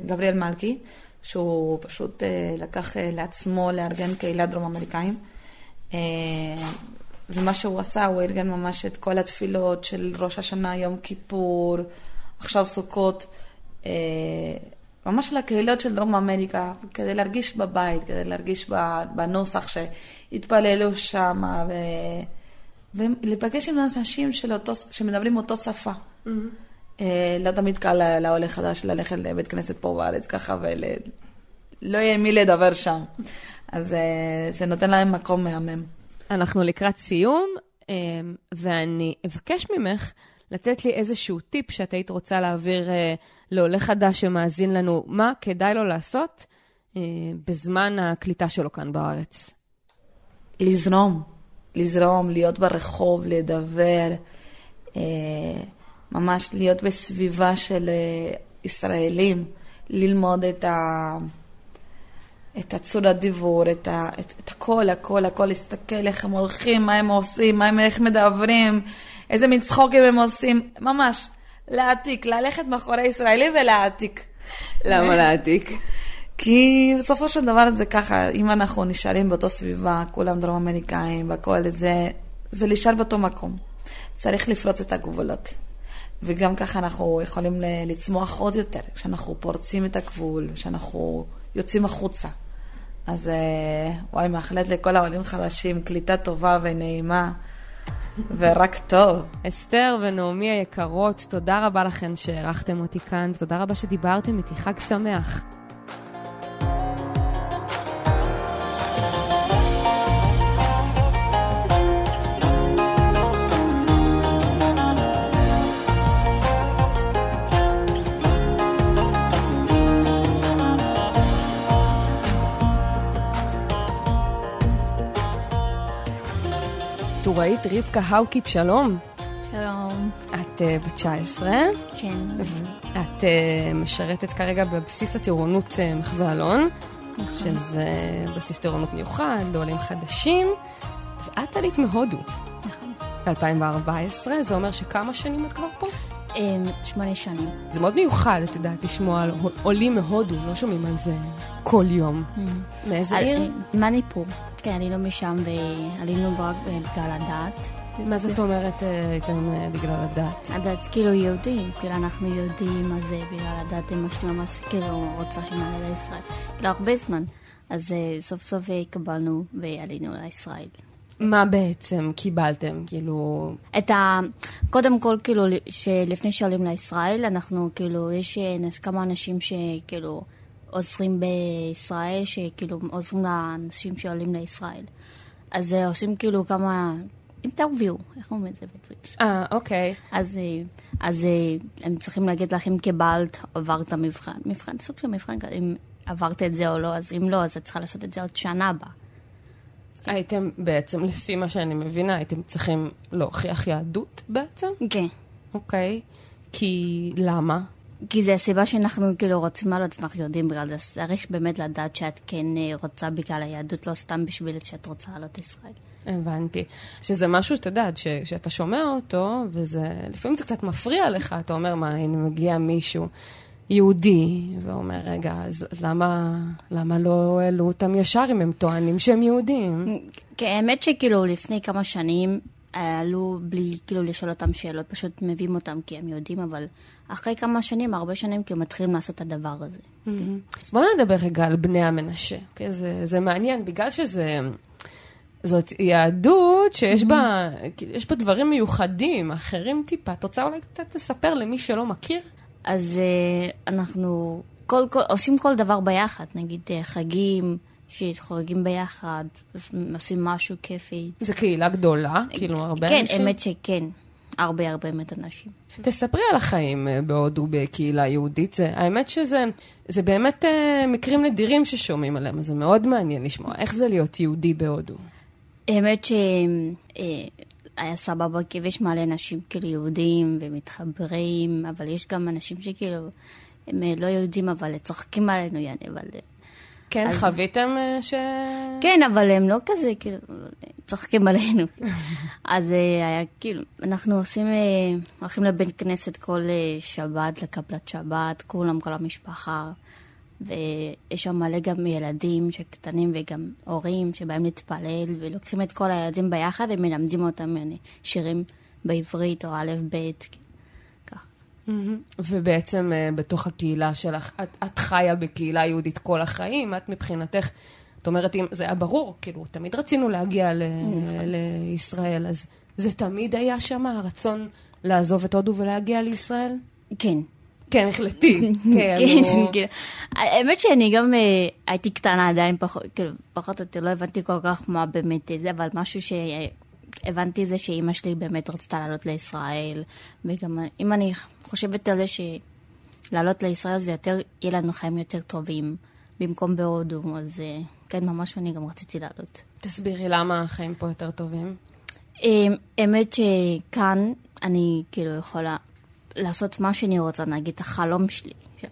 גבריאל מלכי, שהוא פשוט לקח לעצמו לארגן קהילת דרום אמריקאים. ומה שהוא עשה, הוא ארגן ממש את כל התפילות של ראש השנה, יום כיפור, עכשיו סוכות, אה, ממש לקהילות של דרום אמריקה, כדי להרגיש בבית, כדי להרגיש בנוסח שהתפללו שם, ו... ולהיפגש עם אנשים אותו, שמדברים אותו שפה. Mm-hmm. אה, לא תמיד קל לעולה חדש ללכת לבית כנסת פה בארץ ככה, ולא יהיה מי לדבר שם. אז אה, זה נותן להם מקום מהמם. אנחנו לקראת סיום, אמ, ואני אבקש ממך לתת לי איזשהו טיפ שאת היית רוצה להעביר אה, לעולה חדש שמאזין לנו, מה כדאי לו לעשות אה, בזמן הקליטה שלו כאן בארץ? לזרום, לזרום, להיות ברחוב, לדבר, אה, ממש להיות בסביבה של ישראלים, ללמוד את, ה, את הצורת דיבור, את, ה, את, את הכל, הכל, הכל, להסתכל איך הם הולכים, מה הם עושים, מה הם, איך מדברים, איזה מין צחוקים הם עושים, ממש, להעתיק, ללכת מאחורי ישראלי ולהעתיק. למה להעתיק? כי בסופו של דבר זה ככה, אם אנחנו נשארים באותו סביבה, כולם דרום אמריקאים והכל, זה, זה להישאר באותו מקום. צריך לפרוץ את הגבולות. וגם ככה אנחנו יכולים לצמוח עוד יותר, כשאנחנו פורצים את הגבול, כשאנחנו יוצאים החוצה. אז אה, וואי, מאחלת לכל העולים חדשים קליטה טובה ונעימה, ורק טוב. אסתר ונעמי היקרות, תודה רבה לכן שאירחתם אותי כאן, ותודה רבה שדיברתם איתי. חג שמח. טוראית רבקה האוקיפ, שלום. שלום. את uh, בת 19, כן. את uh, משרתת כרגע בבסיס הטירונות uh, מחווה אלון, נכון. שזה בסיס טירונות מיוחד לעולים חדשים, ואת עלית מהודו נכון. ב-2014, זה אומר שכמה שנים את כבר פה? אמ, שמונה שנים. זה מאוד מיוחד, את יודעת, לשמוע על עולים מהודו, לא שומעים על זה כל יום. מאיזה על- עיר? מניפור. כן, עלינו משם ועלינו רק בגלל הדת. מה זאת אומרת אה, הייתם אה, בגלל הדת? הדת כאילו יהודים, כאילו אנחנו יהודים, אז אה, בגלל הדת אמא שלי ממש כאילו רוצה שנעלה לישראל. כאילו הרבה זמן. אז סוף סוף קבלנו ועלינו לישראל. מה בעצם קיבלתם? כאילו, את ה... קודם כל, כאילו, שלפני שעולים לישראל, אנחנו, כאילו, יש אה, כמה אנשים שכאילו עוזרים בישראל, שכאילו עוזרים לאנשים שעולים לישראל. אז אה, עושים כאילו כמה... אינטרוויו, איך אומרים את זה בעברית? אה, אוקיי. אז, אה, אז הם צריכים להגיד לך אם קיבלת, עברת מבחן. מבחן, סוג של מבחן, אם עברת את זה או לא, אז אם לא, אז את צריכה לעשות את זה עוד שנה הבאה. הייתם בעצם, לפי מה שאני מבינה, הייתם צריכים להוכיח יהדות בעצם? כן. אוקיי. כי למה? כי זה הסיבה שאנחנו כאילו רוצים לעלות, אנחנו יודעים בגלל זה. צריך באמת לדעת שאת כן אה, רוצה בגלל היהדות, לא סתם בשביל שאת רוצה לעלות לישראל. הבנתי. שזה משהו, אתה יודעת, ש- שאתה שומע אותו, וזה, לפעמים זה קצת מפריע לך, אתה אומר, מה, הנה מגיע מישהו יהודי, ואומר, רגע, אז למה, למה לא העלו אותם ישר אם הם טוענים שהם יהודים? כי האמת שכאילו לפני כמה שנים אה, עלו בלי כאילו לשאול אותם שאלות, פשוט מביאים אותם כי הם יודעים, אבל אחרי כמה שנים, הרבה שנים, כאילו מתחילים לעשות את הדבר הזה. אז בואו נדבר רגע על בני המנשה. אוקיי? זה, זה מעניין, בגלל שזה... זאת יהדות שיש בה, כאילו, יש בה דברים מיוחדים, אחרים טיפה. את רוצה אולי קצת לספר למי שלא מכיר? אז אה, אנחנו כל, כל, עושים כל דבר ביחד, נגיד אה, חגים, שחוגגים ביחד, עושים משהו כיפי. זו קהילה גדולה, כאילו הרבה כן, אנשים. האמת שכן. הרבה הרבה באמת אנשים. תספרי על החיים אה, בהודו בקהילה יהודית. זה, האמת שזה זה באמת אה, מקרים נדירים ששומעים עליהם, אז זה מאוד מעניין לשמוע. איך זה להיות יהודי בהודו? האמת שהיה סבבה, כי יש מלא אנשים כאילו יהודים ומתחברים, אבל יש גם אנשים שכאילו, הם אה, לא יהודים, אבל צוחקים עלינו, יעני, אבל... אה, כן, אז- חוויתם אה, ש... כן, אבל הם לא כזה, כאילו, צוחקים עלינו. אז היה כאילו, אנחנו עושים, הולכים לבית כנסת כל שבת, לקבלת שבת, כולם, כל המשפחה. ויש שם מלא גם ילדים שקטנים וגם הורים שבאים להתפלל, ולוקחים את כל הילדים ביחד ומלמדים אותם יעני, שירים בעברית או א' ב'. מהמם. ובעצם אה, בתוך הקהילה שלך, את, את חיה בקהילה יהודית כל החיים, את מבחינתך, את אומרת, אם זה היה ברור, כאילו, תמיד רצינו להגיע ל, לישראל, אז זה תמיד היה שם הרצון לעזוב את הודו ולהגיע לישראל? כן. כן, החלטי. כן, כאילו, האמת שאני גם אה, הייתי קטנה עדיין, פחות, כאילו, פחות או יותר לא הבנתי כל כך מה באמת זה, אבל משהו ש... הבנתי זה שאימא שלי באמת רצתה לעלות לישראל, וגם אם אני חושבת על זה שלעלות לישראל זה יותר, יהיה לנו חיים יותר טובים במקום בהודו, אז אה, כן, ממש אני גם רציתי לעלות. תסבירי למה החיים פה יותר טובים. אמ, האמת שכאן אני כאילו יכולה לעשות מה שאני רוצה, נגיד החלום שלי. ש-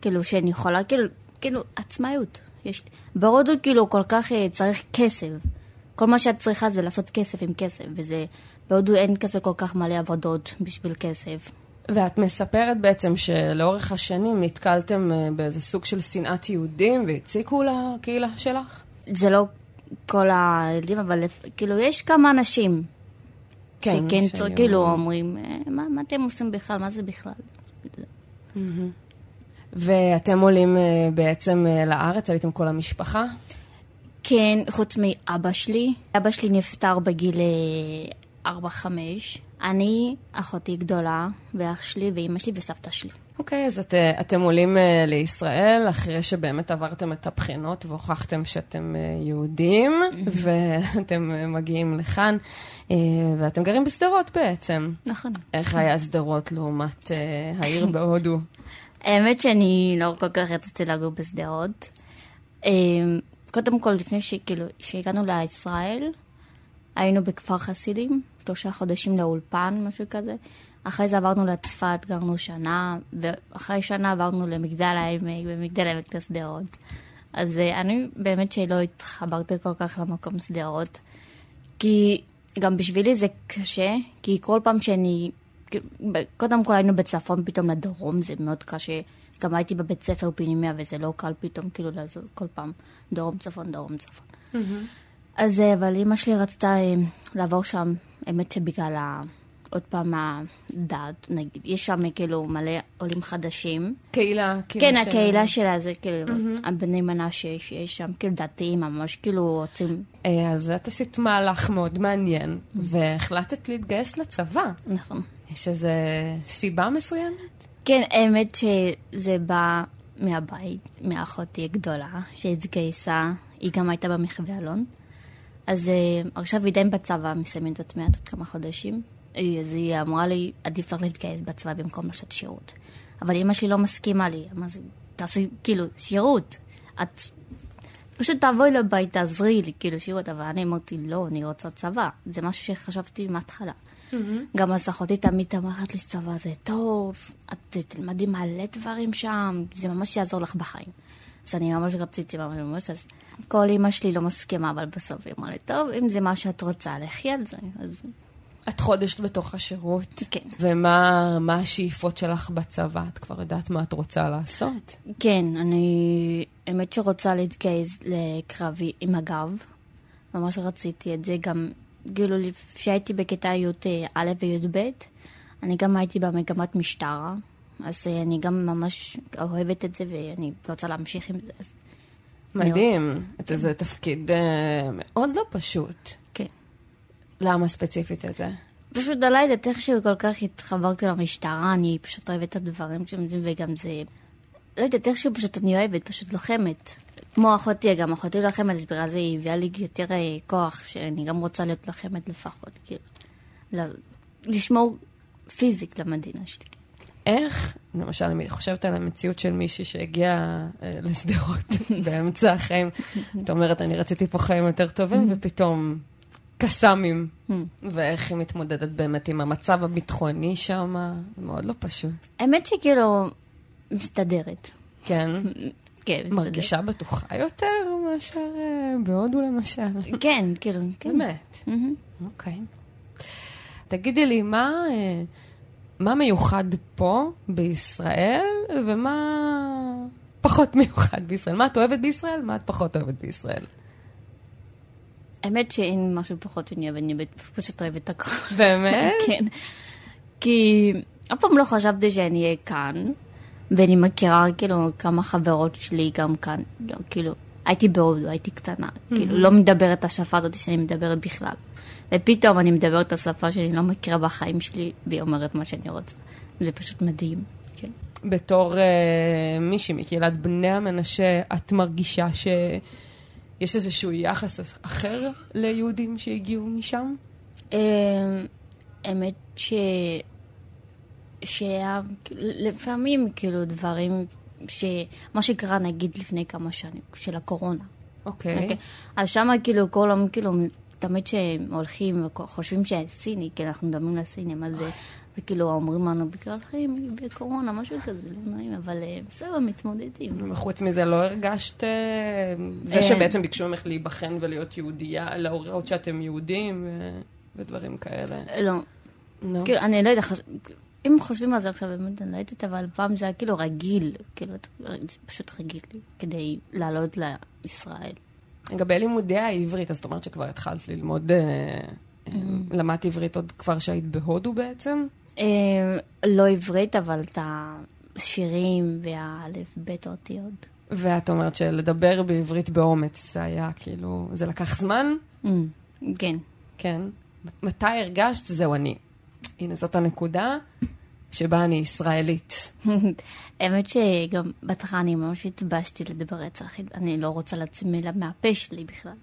כאילו שאני יכולה, כאילו, כאילו עצמאות. יש, בהודו כאילו כל כך אה, צריך כסף. כל מה שאת צריכה זה לעשות כסף עם כסף, וזה, בהודו אין כזה כל כך מלא עבודות בשביל כסף. ואת מספרת בעצם שלאורך השנים נתקלתם אה, באיזה סוג של שנאת יהודים והציקו לקהילה שלך? זה לא כל הילדים, אבל כאילו יש כמה אנשים. כן, שכן, שהיו- צור, כאילו אומרים, "אה, מה, מה אתם עושים בכלל? מה זה בכלל? ואתם עולים אה, בעצם אה, לארץ, עליתם כל המשפחה? כן, חוץ מאבא שלי. אבא שלי נפטר בגיל אה, 4-5. אני, אחותי גדולה, ואח שלי, ואימא שלי וסבתא שלי. אוקיי, אז את, אתם עולים לישראל אחרי שבאמת עברתם את הבחינות והוכחתם שאתם יהודים, ואתם אה, מגיעים לכאן, ואתם גרים בשדרות בעצם. נכון. איך היה שדרות לעומת אה, העיר בהודו? האמת שאני לא כל כך רציתי לגור בשדרות. אה, קודם כל, לפני שכאילו, שהגענו לישראל, היינו בכפר חסידים, שלושה חודשים לאולפן, משהו כזה. אחרי זה עברנו לצפת, גרנו שנה, ואחרי שנה עברנו למגדל העמק, ומגדל העמק לשדרות. אז אה, אני באמת שלא התחברתי כל כך למקום שדרות, כי גם בשבילי זה קשה, כי כל פעם שאני... קודם כל היינו בצפון, פתאום לדרום, זה מאוד קשה. גם הייתי בבית ספר פנימיה, וזה לא קל פתאום, כאילו, לעזור כל פעם דרום, צפון, דרום, צפון. אז, אה, אבל אימא שלי רצתה אה, לעבור שם, האמת שבגלל ה... עוד פעם הדת, נגיד, יש שם כאילו מלא עולים חדשים. קהילה, כאילו כן, ש- הקהילה שלה זה כאילו, הבני מנשה שיש שם, כאילו דתיים ממש, כאילו רוצים, אה, אז את עשית מהלך מאוד מעניין, והחלטת להתגייס לצבא. נכון. יש איזו סיבה מסוימת? כן, האמת שזה בא מהבית, מאחותי הגדולה, שהתגייסה, היא גם הייתה במחווה אלון. אז uh, עכשיו היא די בצבא, מסיימת עוד מעט עוד כמה חודשים. אז היא אמרה לי, עדיף לך להתגייס בצבא במקום לעשות שירות. אבל אמא שלי לא מסכימה לי, אמרה, "זה- תעשי, כאילו, שירות. את פשוט תבואי לבית, תעזרי לי, כאילו, שירות. אבל אני אמרתי, לא, אני רוצה צבא. זה משהו שחשבתי מההתחלה. גם אז אחותי תמיד אמרת לי, צבא זה טוב, את תלמדי מלא דברים שם, זה ממש יעזור לך בחיים. אז אני ממש רציתי, ממש ממש, אז כל אמא שלי לא מסכימה, אבל בסוף היא אמרה לי, טוב, אם זה מה שאת רוצה, לכי על זה. אז את חודש בתוך השירות. כן. ומה מה השאיפות שלך בצבא? את כבר יודעת מה את רוצה לעשות? כן, אני האמת שרוצה להתגייס לקרבי עם הגב. ממש רציתי את זה גם, כאילו, כשהייתי בכיתה י"א וי"ב, אני גם הייתי במגמת משטרה. אז אה, אני גם ממש אוהבת את זה ואני רוצה להמשיך עם זה. מדהים. איזה תפקיד אה, מאוד לא פשוט. למה ספציפית את זה? פשוט לא יודעת איכשהו כל כך התחברתי למשטרה, אני פשוט אוהבת את הדברים שם, וגם זה... לא יודעת, איכשהו פשוט אני אוהבת, פשוט לוחמת. כמו אחותי, גם אחותי לוחמת, אז בגלל זה היא הביאה לי יותר אה, כוח, שאני גם רוצה להיות לוחמת לפחות, כאילו. לשמור פיזית למדינה שלי. איך, למשל, אני חושבת על המציאות של מישהי שהגיעה אה, לשדרות באמצע החיים. את אומרת, אני רציתי פה חיים יותר טובים, ופתאום קסאמים. ואיך היא מתמודדת באמת עם המצב הביטחוני שם, מאוד לא פשוט. האמת שכאילו, מסתדרת. כן, כן, מסתדרת. מרגישה בטוחה יותר מאשר אה, בהודו למשל. כן, כאילו, כן. באמת. מהמם. אוקיי. תגידי לי, מה, אה, מה מיוחד פה בישראל, ומה פחות מיוחד בישראל? מה את אוהבת בישראל? מה את פחות אוהבת בישראל? האמת שאין משהו פחות שאני אוהבת, אני פשוט אוהבת את הכל. באמת? כן. כי אף פעם לא חשבתי שאני אהיה כאן, ואני מכירה כאילו כמה חברות שלי גם כאן, גם, כאילו, הייתי בהודו, הייתי קטנה, כאילו לא מדברת את השפה הזאת שאני מדברת בכלל. ופתאום אני מדברת את השפה שאני לא מכירה בחיים שלי, והיא אומרת מה שאני רוצה. זה פשוט מדהים, כן. בתור אה, מישהי מקהילת בני המנשה, את מרגישה שיש איזשהו יחס אחר ליהודים שהגיעו משם? אמ, האמת ש... שלפעמים כאילו דברים ש... מה שקרה נגיד לפני כמה שנים, של הקורונה. אוקיי. אוקיי? אז שם כאילו כל היום כאילו תמיד שהם הולכים וחושבים שהסיני, כי אנחנו מדברים לסינים, אז וכאילו אומרים לנו בגלל חיים בקורונה, משהו כזה, לא נעים, אבל אה, בסדר, מתמודדים. וחוץ מזה, לא הרגשת... אה, זה אה. שבעצם ביקשו ממך להיבחן ולהיות יהודייה, להראות שאתם יהודים ודברים כאלה. לא, נו. כאילו, אני לא יודעת, אם חושבים על זה עכשיו, באמת, אני לא יודעת, אבל פעם זה היה כאילו רגיל, כאילו, פשוט רגיל כדי לעלות לישראל. לגבי לימודי העברית, אז את אומרת שכבר התחלת ללמוד, אה, למדת עברית עוד כבר שהיית בהודו בעצם? אה, לא עברית, אבל את השירים והאלף, בית אותיות. ואת אומרת שלדבר בעברית באומץ, זה היה כאילו, זה לקח זמן? אמ, כן. כן. מתי הרגשת, זהו אני. הנה, זאת הנקודה שבה אני ישראלית. האמת שגם בהתחלה אני ממש התבאסתי לדבר רצח, אני לא רוצה מילה מהפה שלי בכלל.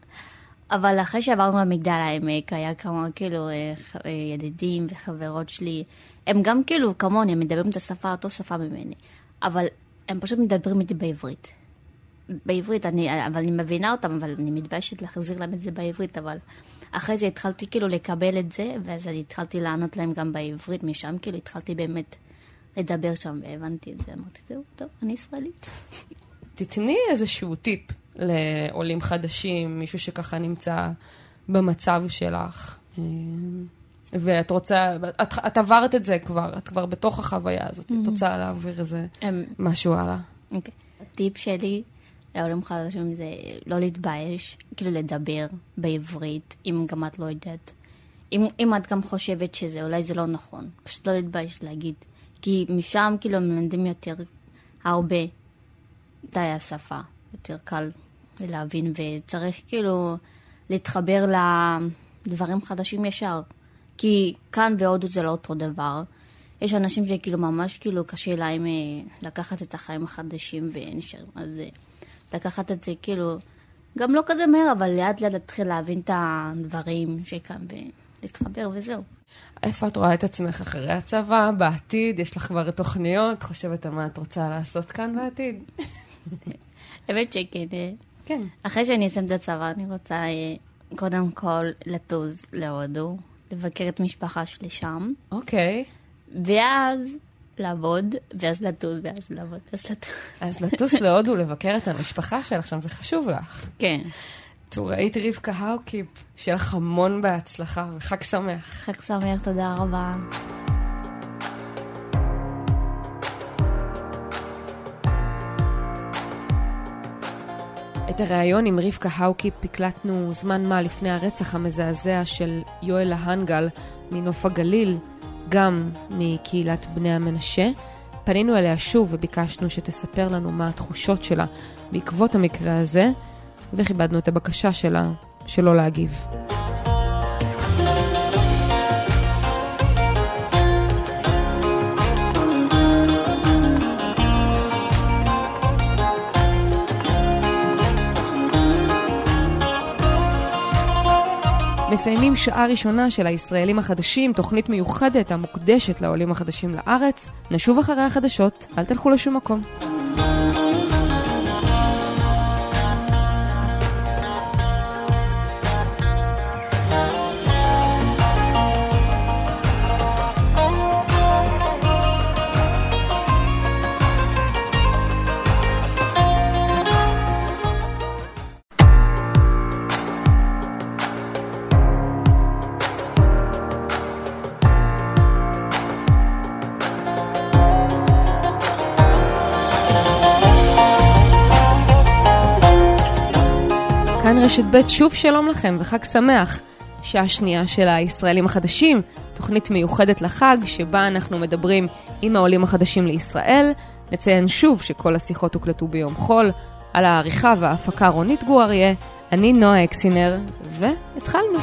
אבל אחרי שעברנו למגדל העמק, היה כמה כאילו אה, אה, ידידים וחברות שלי, הם גם כאילו כמוני, הם מדברים את השפה, אותו שפה ממני, אבל הם פשוט מדברים איתי בעברית. בעברית, אני, אבל אני מבינה אותם, אבל אני מתביישת להחזיר להם את זה בעברית, אבל אחרי זה התחלתי כאילו לקבל את זה, ואז אני התחלתי לענות להם גם בעברית, משם כאילו התחלתי באמת לדבר שם, והבנתי את זה, אמרתי, זהו, טוב, אני ישראלית. תתני איזשהו טיפ לעולים חדשים, מישהו שככה נמצא במצב שלך. אה, ואת רוצה, את, את עברת את זה כבר, את כבר בתוך החוויה הזאת, את רוצה להעביר איזה אמ, משהו הלאה. אוקיי. הטיפ שלי לעולים חדשים זה לא להתבייש, כאילו לדבר בעברית, אם גם את לא יודעת. אם, אם את גם חושבת שזה, אולי זה לא נכון, פשוט לא להתבייש להגיד. כי משם כאילו מלמדים יותר הרבה די השפה, יותר קל להבין, וצריך כאילו להתחבר לדברים חדשים ישר. כי כאן בהודו זה לא אותו דבר. יש אנשים שכאילו ממש כאילו קשה להם אה, לקחת את החיים החדשים ונשארים. אז לקחת את זה כאילו, גם לא כזה מהר, אבל לאט לאט להתחיל להבין את הדברים שכאן ולהתחבר וזהו. איפה את רואה את עצמך אחרי הצבא, בעתיד? יש לך כבר תוכניות? חושבת על מה את רוצה לעשות כאן בעתיד? האמת שכן, אה, כן. אחרי שאני אסיים את הצבא, אני רוצה אה, קודם כל לטוז להודו, לבקר את המשפחה שלי שם, אוקיי. ואז לעבוד, ואז לטוז, ואז לעבוד, ואז לטוז. אז לטוס להודו, לבקר את המשפחה שלך שם, זה חשוב לך. כן, טוראית רבקה האוקיפ, שיהיה לך המון בהצלחה וחג שמח. חג שמח, תודה רבה. את הריאיון עם רבקה האוקיפ הקלטנו זמן מה לפני הרצח המזעזע של יואל להנגל מנוף הגליל, גם מקהילת בני המנשה. פנינו אליה שוב וביקשנו שתספר לנו מה התחושות שלה בעקבות המקרה הזה, וכיבדנו את הבקשה שלה שלא להגיב. מסיימים שעה ראשונה של הישראלים החדשים, תוכנית מיוחדת המוקדשת לעולים החדשים לארץ. נשוב אחרי החדשות, אל תלכו לשום מקום. רשת ב', שוב שלום לכם וחג שמח. שעה שנייה של הישראלים החדשים, תוכנית מיוחדת לחג, שבה אנחנו מדברים עם העולים החדשים לישראל. נציין שוב שכל השיחות הוקלטו ביום חול, על העריכה וההפקה רונית גור אריה, אני נועה אקסינר, והתחלנו.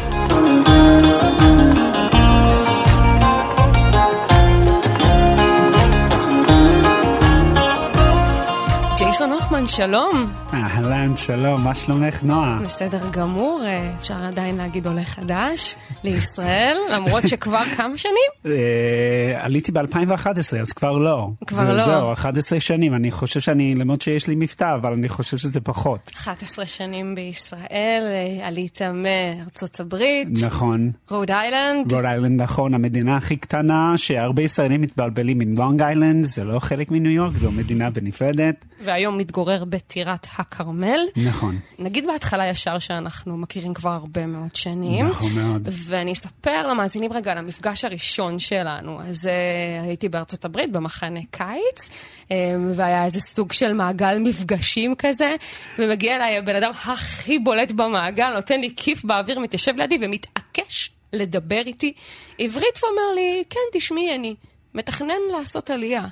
ג'ייסון הוכמן שלום. אהלן, שלום, מה שלומך, נועה? בסדר גמור, אה, אפשר עדיין להגיד עולה חדש לישראל, למרות שכבר כמה שנים? אה, עליתי ב-2011, אז כבר לא. כבר לא. זהו, 11 שנים. אני חושב שאני, למרות שיש לי מבטא, אבל אני חושב שזה פחות. 11 שנים בישראל, אה, עלית מארצות הברית. נכון. רוד איילנד. רוד איילנד, נכון, המדינה הכי קטנה, שהרבה ישראלים מתבלבלים עם לונג איילנד, זה לא חלק מניו יורק, זו מדינה בנפרדת. והיום מתגורר בטירת הכרמל. נכון. נגיד בהתחלה ישר שאנחנו מכירים כבר הרבה מאוד שנים. נכון מאוד. ואני אספר למאזינים רגע על המפגש הראשון שלנו. אז uh, הייתי בארצות הברית במחנה קיץ, um, והיה איזה סוג של מעגל מפגשים כזה, ומגיע אליי הבן אדם הכי בולט במעגל, נותן לי כיף באוויר, מתיישב לידי ומתעקש לדבר איתי עברית ואומר לי, כן, תשמעי, אני מתכנן לעשות עלייה.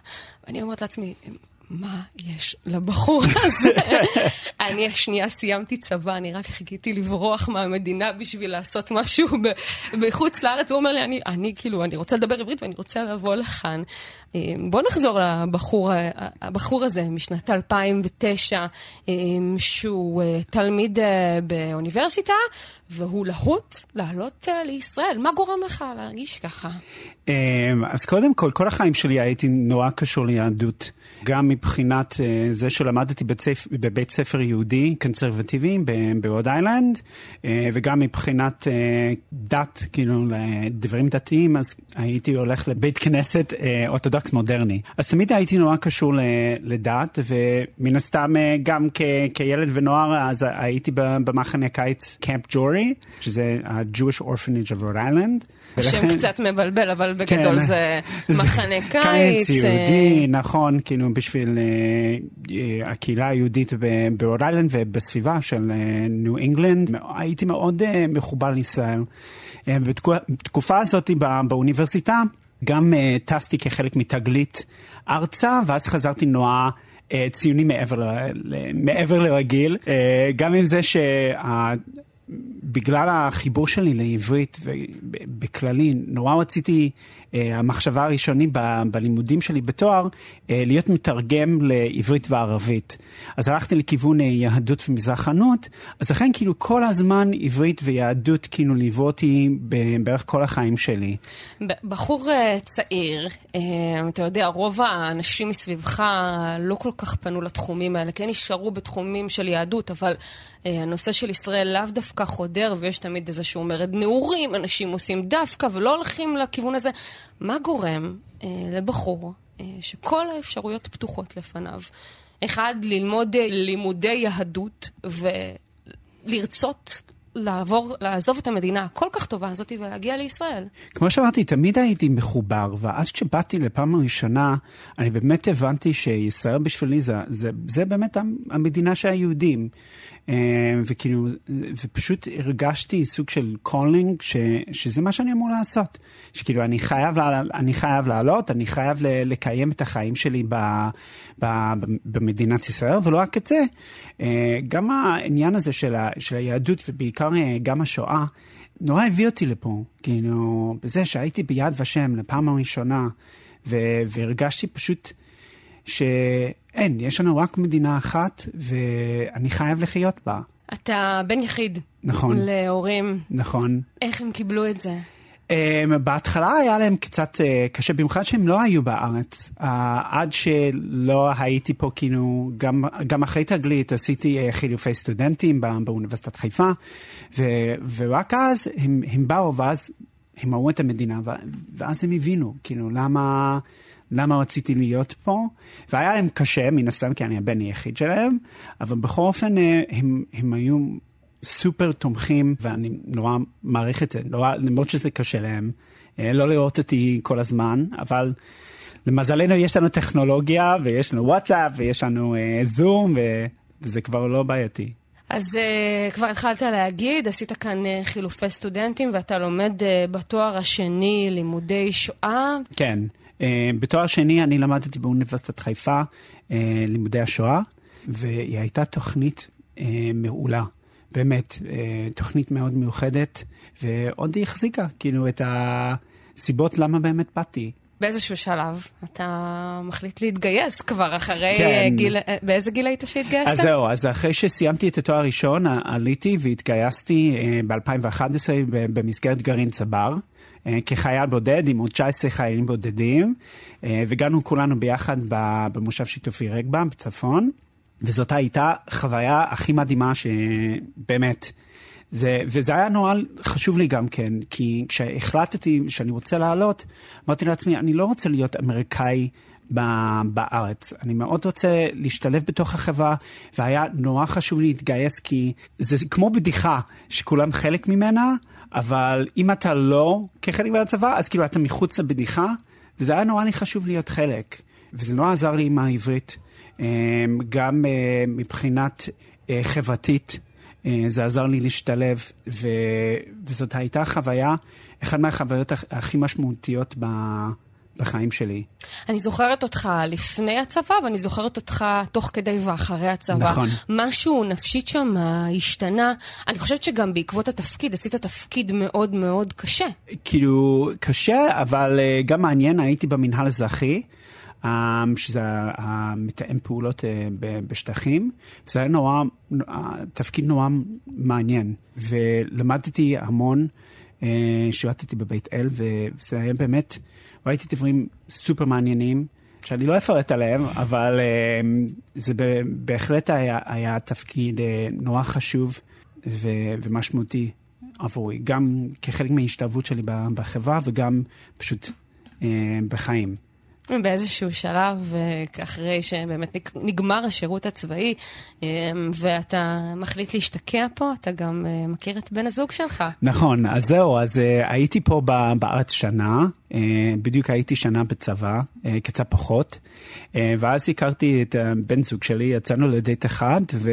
ואני אומרת לעצמי, מה יש לבחור הזה? אני השנייה סיימתי צבא, אני רק חיכיתי לברוח מהמדינה בשביל לעשות משהו בחוץ לארץ. הוא אומר לי, אני, אני כאילו, אני רוצה לדבר עברית ואני רוצה לבוא לכאן. אה, בוא נחזור לבחור הבחור הזה משנת 2009, אה, שהוא אה, תלמיד באוניברסיטה, והוא להוט לעלות לישראל. מה גורם לך להרגיש ככה? אז קודם כל, כל החיים שלי הייתי נורא קשור ליהדות. גם מבחינת זה שלמדתי בבית ספר יהודי קונסרבטיבי ברוד איילנד, וגם מבחינת דת, כאילו, לדברים דתיים, אז הייתי הולך לבית כנסת אורתודוקסי. אורתודוקס מודרני. אז תמיד הייתי נורא קשור לדת, ומן הסתם אה, גם כ- כילד ונוער, אז הייתי במחנה קיץ קמפ ג'ורי, שזה ה-Jewish Orphanage of Rhode Island. השם קצת מבלבל, אבל בגדול כן, זה מחנה קיץ. קיץ יהודי, אה... נכון, כאילו בשביל uh, הקהילה היהודית ברוד איילנד ובסביבה של ניו אינגלנד. הייתי מאוד מחובר לישראל. בתקופה הזאת באוניברסיטה, גם uh, טסתי כחלק מתגלית ארצה, ואז חזרתי נורא uh, ציוני מעבר, ל, מעבר לרגיל. Uh, גם עם זה שה... בגלל החיבור שלי לעברית ובכללי, נורא רציתי, המחשבה הראשונית ב, בלימודים שלי בתואר, uh, להיות מתרגם לעברית וערבית. אז הלכתי לכיוון uh, יהדות ומזרחנות, אז לכן כאילו כל הזמן עברית ויהדות כאילו ליוו אותי בערך כל החיים שלי. בחור צעיר, אתה יודע, רוב האנשים מסביבך לא כל כך פנו לתחומים האלה, כן נשארו בתחומים של יהדות, אבל... אה, הנושא של ישראל לאו דווקא חודר, ויש תמיד איזשהו מרד נעורים, אנשים עושים דווקא ולא הולכים לכיוון הזה. מה גורם אה, לבחור אה, שכל האפשרויות פתוחות לפניו? אחד, ללמוד אה, לימודי יהדות ולרצות לעבור, לעזוב את המדינה הכל כך טובה הזאת ולהגיע לישראל. כמו שאמרתי, תמיד הייתי מחובר, ואז כשבאתי לפעם הראשונה, אני באמת הבנתי שישראל בשבילי זה, זה, זה באמת המדינה של היהודים. אה, וכאילו, ופשוט הרגשתי סוג של calling, ש, שזה מה שאני אמור לעשות. שכאילו, אני חייב, אני חייב לעלות, אני חייב לקיים את החיים שלי ב, ב, במדינת ישראל, ולא רק את זה. אה, גם העניין הזה של, ה, של היהדות, ובעיקר אה, גם השואה, נורא הביא אותי לפה. כאילו, בזה שהייתי ביד ושם לפעם הראשונה, והרגשתי פשוט ש... אין, יש לנו רק מדינה אחת, ואני חייב לחיות בה. אתה בן יחיד. נכון. להורים. נכון. איך הם קיבלו את זה? Um, בהתחלה היה להם קצת uh, קשה, במיוחד שהם לא היו בארץ. Uh, עד שלא הייתי פה, כאילו, גם, גם אחרי תגלית עשיתי uh, חילופי סטודנטים בא, באוניברסיטת חיפה, ו, ורק אז הם, הם באו, ואז הם ראו את המדינה, ואז הם הבינו, כאילו, למה... למה רציתי להיות פה, והיה להם קשה, מן הסתם, כי אני הבן היחיד שלהם, אבל בכל אופן אה, הם, הם היו סופר תומכים, ואני נורא מעריך את זה, נורא, למרות שזה קשה להם, אה, לא לראות אותי כל הזמן, אבל למזלנו יש לנו טכנולוגיה, ויש לנו וואטסאפ, ויש לנו אה, זום, וזה כבר לא בעייתי. אז uh, כבר התחלת להגיד, עשית כאן uh, חילופי סטודנטים ואתה לומד uh, בתואר השני לימודי שואה. כן, בתואר שני אני למדתי באוניברסיטת חיפה uh, לימודי השואה, והיא הייתה תוכנית uh, מעולה. באמת, תוכנית מאוד מיוחדת, ועוד היא החזיקה, כאילו, את הסיבות למה באמת באתי. באיזשהו שלב אתה מחליט להתגייס כבר אחרי כן. אה, גיל... אה, באיזה גיל היית שהתגייסת? אז זהו, אז אחרי שסיימתי את התואר הראשון, עליתי והתגייסתי ב-2011 במסגרת גרעין צבר. אה, כחייל בודד עם עוד 19 חיילים בודדים, אה, והגענו כולנו ביחד במושב שיתופי רגבה בצפון, וזאת הייתה חוויה הכי מדהימה שבאמת, זה, וזה היה נורא חשוב לי גם כן, כי כשהחלטתי שאני רוצה לעלות, אמרתי לעצמי, אני לא רוצה להיות אמריקאי בארץ. אני מאוד רוצה להשתלב בתוך החברה, והיה נורא חשוב להתגייס, כי זה כמו בדיחה, שכולם חלק ממנה, אבל אם אתה לא כחלק מהצבא, אז כאילו אתה מחוץ לבדיחה, וזה היה נורא לי חשוב להיות חלק. וזה נורא עזר לי עם העברית, אה, גם אה, מבחינת אה, חברתית. אה, זה עזר לי להשתלב. וזאת הייתה חוויה, אחת מהחוויות הכ- הכי משמעותיות ב... בחיים שלי. אני זוכרת אותך לפני הצבא, ואני זוכרת אותך תוך כדי ואחרי הצבא. נכון. משהו נפשית שם השתנה. אני חושבת שגם בעקבות התפקיד, עשית תפקיד מאוד מאוד קשה. כאילו, קשה, אבל אה, גם מעניין, הייתי במינהל האזרחי, אה, שזה המתאם פעולות אה, ב- בשטחים, וזה היה נורא, תפקיד נורא מעניין, ולמדתי המון, שירתתי בבית אל, וזה היה באמת, ראיתי דברים סופר מעניינים. שאני לא אפרט עליהם, אבל אה, זה בהחלט היה, היה תפקיד אה, נורא חשוב ו- ומשמעותי עבורי, גם כחלק מההשתלבות שלי בחברה וגם פשוט אה, בחיים. באיזשהו שלב, אה, אחרי שבאמת נג- נגמר השירות הצבאי, אה, ואתה מחליט להשתקע פה, אתה גם אה, מכיר את בן הזוג שלך. נכון, אז זהו, אז הייתי פה בארץ שנה, בדיוק הייתי שנה בצבא, קצת פחות, ואז הכרתי את הבן זוג שלי, יצאנו לדייט אחד, ו...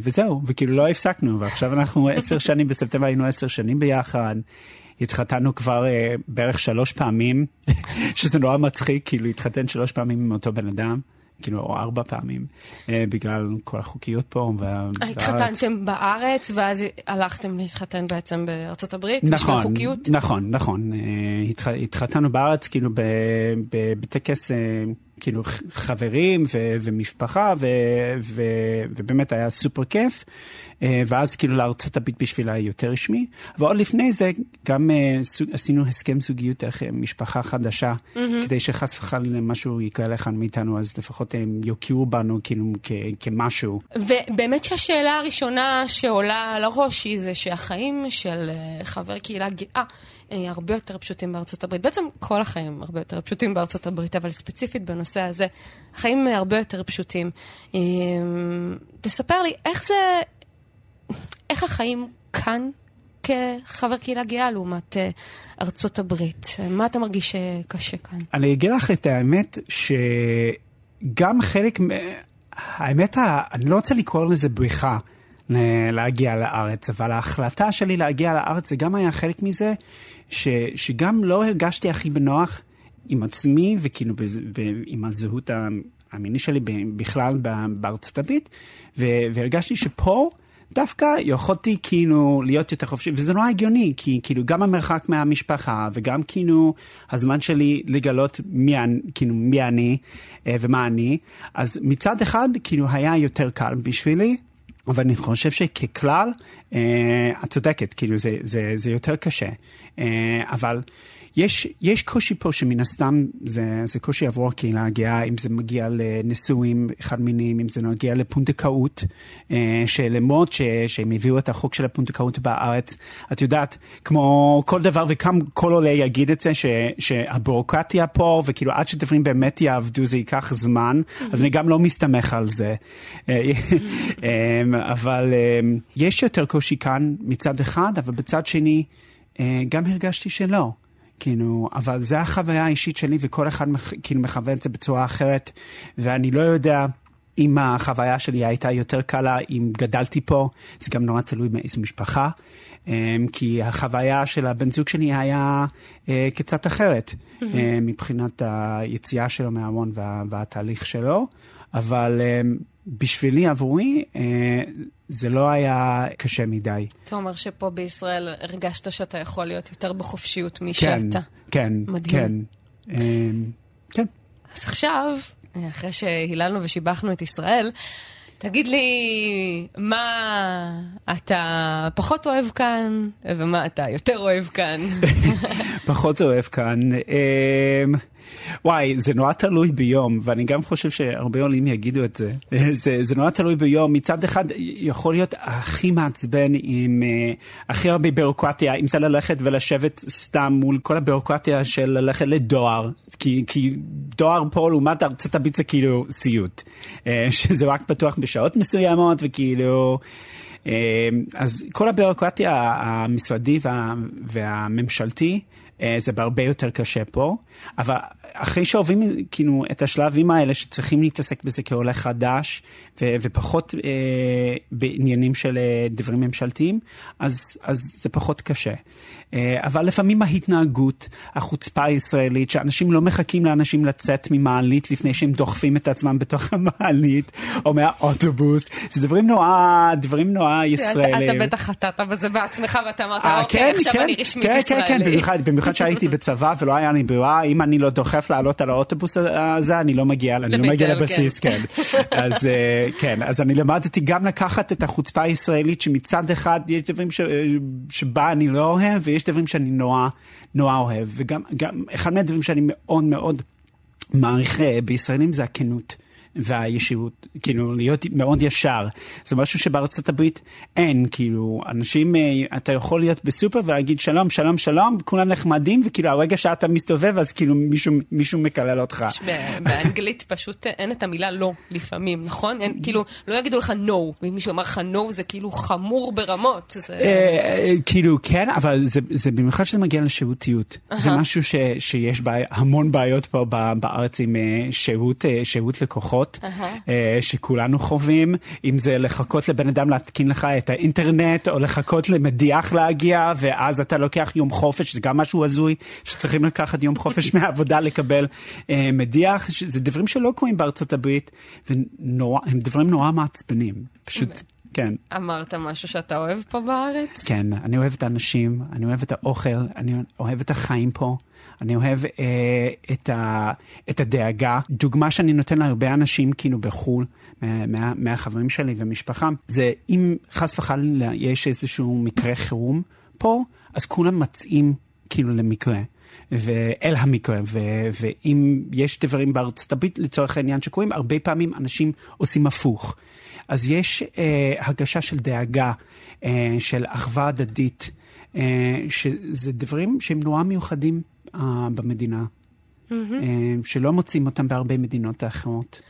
וזהו, וכאילו לא הפסקנו, ועכשיו אנחנו עשר שנים, בספטמבר היינו עשר שנים ביחד. התחתנו כבר uh, בערך שלוש פעמים, שזה נורא מצחיק, כאילו התחתן שלוש פעמים עם אותו בן אדם, כאילו, או ארבע פעמים, uh, בגלל כל החוקיות פה. וה-. התחתנתם בארץ, ואז הלכתם להתחתן בעצם בארצות הברית, בשביל נכון, חוקיות? נכון, נכון. אה, התח, התחתנו בארץ, כאילו, ב, ב, בטקס, אה, כאילו, חברים ו, ומשפחה, ו, ו, ובאמת היה סופר כיף. אה, ואז כאילו לארצות הברית בשביל היותר רשמי. ועוד לפני זה, גם אה, סוג- עשינו הסכם זוגיות דרך אה, משפחה חדשה, כדי שחס וחלילה משהו יקרה לכאן מאיתנו, אז לפחות הם יוקיעו בנו כאילו כ, כמשהו. ובאמת שהשאלה הראשונה שעולה לראש היא זה שהחיים של חבר קהילה גאה אה, הרבה יותר פשוטים בארצות הברית. בעצם כל החיים הרבה יותר פשוטים בארצות הברית, אבל ספציפית בנושא הזה, החיים אה, הרבה יותר פשוטים. אה, תספר לי, איך זה, איך החיים כאן כחבר קהילה גאה לעומת אה, ארצות הברית? מה אתה מרגיש אה, קשה כאן? אני אגיד לך את האמת, שגם חלק, האמת, אני לא רוצה לקרוא לזה בריחה להגיע לארץ, אבל ההחלטה שלי להגיע לארץ זה גם היה חלק מזה, ש, שגם לא הרגשתי הכי בנוח עם עצמי וכאילו בז- ב- עם הזהות המיני שלי ב- בכלל ב- בארצות הברית, והרגשתי שפה... דווקא יכולתי כאילו להיות יותר חופשי, וזה נורא הגיוני, כי כאילו גם המרחק מהמשפחה, וגם כאילו הזמן שלי לגלות מי, כאילו, מי אני אה, ומה אני, אז מצד אחד כאילו היה יותר קל בשבילי, אבל אני חושב שככלל, אה, את צודקת, כאילו זה, זה, זה יותר קשה. אה, אבל יש, יש קושי פה שמן הסתם זה, זה קושי עבור הקהילה הגאה, אם זה מגיע לנישואים חד מיניים, אם זה מגיע לפונדקאות, אה, שלמרות שהם הביאו את החוק של הפונדקאות בארץ, את יודעת, כמו כל דבר וכמה כל עולה יגיד את זה, ש, שהביורוקרטיה פה, וכאילו עד שדברים באמת יעבדו זה ייקח זמן, אז אני גם לא מסתמך על זה. אה, אמ, אבל יש יותר קושי כאן מצד אחד, אבל בצד שני, אה, גם הרגשתי שלא. כאילו, אבל זה החוויה האישית שלי, וכל אחד כאילו מחווה את זה בצורה אחרת, ואני לא יודע אם החוויה שלי הייתה יותר קלה, אם גדלתי פה, זה גם נורא תלוי מאיזו משפחה, אמ, כי החוויה של הבן זוג שלי היה אה, קצת אחרת, אה, מבחינת היציאה שלו מהארון וה, והתהליך שלו, אבל אה, בשבילי, עבורי, אה, זה לא היה קשה מדי. אתה אומר שפה בישראל הרגשת שאתה יכול להיות יותר בחופשיות כן, משאתה. כן, מדהים. כן. אה, כן. אז עכשיו, אחרי שהיללנו ושיבחנו את ישראל, תגיד לי, מה אתה פחות אוהב כאן, ומה אתה יותר אוהב כאן? פחות אוהב כאן. וואי, זה נורא תלוי ביום, ואני גם חושב שהרבה עולים יגידו את זה. זה, זה נורא תלוי ביום. מצד אחד, יכול להיות הכי מעצבן עם uh, הכי הרבה בירוקרטיה, אם זה ללכת ולשבת סתם מול כל הבירוקרטיה של ללכת לדואר, כי, כי דואר פה לעומת ארצות הברית זה כאילו סיוט. Uh, שזה רק פתוח בשעות מסוימות, וכאילו... Uh, אז כל הבירוקרטיה המשרדי וה, והממשלתי, זה בהרבה יותר קשה פה, אבל אחרי שעוברים כאילו את השלבים האלה שצריכים להתעסק בזה כעולה חדש ו- ופחות אה, בעניינים של אה, דברים ממשלתיים, אז, אז זה פחות קשה. אה, אבל לפעמים ההתנהגות, החוצפה הישראלית, שאנשים לא מחכים לאנשים לצאת ממעלית לפני שהם דוחפים את עצמם בתוך המעלית או מהאוטובוס, זה דברים נורא, דברים נורא ישראלים. אתה בטח חטאת בזה בעצמך ואתה אמרת, אוקיי, כן, עכשיו כן, אני רשמית כן, ישראלי. כן, כן, במיוחד, במיוחד שהייתי בצבא ולא היה לי ברירה, אם אני לא דוחף לעלות על האוטובוס הזה, אני לא מגיע, אני לא מגיע לבסיס, כן. אז כן, אז אני למדתי גם לקחת את החוצפה הישראלית שמצד אחד יש דברים שבה אני לא אוהב ויש דברים שאני נורא נורא אוהב, וגם גם, אחד מהדברים שאני מאוד מאוד מעריך בישראלים זה הכנות. והישירות, כאילו להיות מאוד ישר. זה משהו שבארצות הברית אין, כאילו, אנשים, אתה יכול להיות בסופר ולהגיד שלום, שלום, שלום, כולם נחמדים, וכאילו הרגע שאתה מסתובב אז כאילו מישהו, מישהו מקלל אותך. באנגלית פשוט אין את המילה לא לפעמים, נכון? אין, כאילו, לא יגידו לך no, ואם מישהו אמר לך no זה כאילו חמור ברמות. זה... כאילו, כן, אבל זה, זה במיוחד שזה מגיע לשירותיות. זה משהו ש, שיש בעי, המון בעיות פה בארץ עם שירות, שירות לקוחות. Uh-huh. שכולנו חווים, אם זה לחכות לבן אדם להתקין לך את האינטרנט, או לחכות למדיח להגיע, ואז אתה לוקח יום חופש, זה גם משהו הזוי, שצריכים לקחת יום חופש מהעבודה לקבל אה, מדיח, זה דברים שלא קורים בארצות הברית, והם דברים נורא מעצבנים, פשוט... כן. אמרת משהו שאתה אוהב פה בארץ? כן, אני אוהב את האנשים, אני אוהב את האוכל, אני אוהב את החיים פה. אני אוהב אה, את, ה, את הדאגה. דוגמה שאני נותן להרבה אנשים כאילו בחו"ל, מה, מהחברים שלי ומשפחה, זה אם חס וחלילה יש איזשהו מקרה חירום פה, אז כולם מצאים כאילו למקרה. ואל המקרה, ו- ואם יש דברים בארצות הברית לצורך העניין שקורים, הרבה פעמים אנשים עושים הפוך. אז יש אה, הגשה של דאגה, אה, של אחווה הדדית, אה, שזה דברים שהם נורא מיוחדים במדינה, mm-hmm. uh, שלא מוצאים אותם בהרבה מדינות האחרות.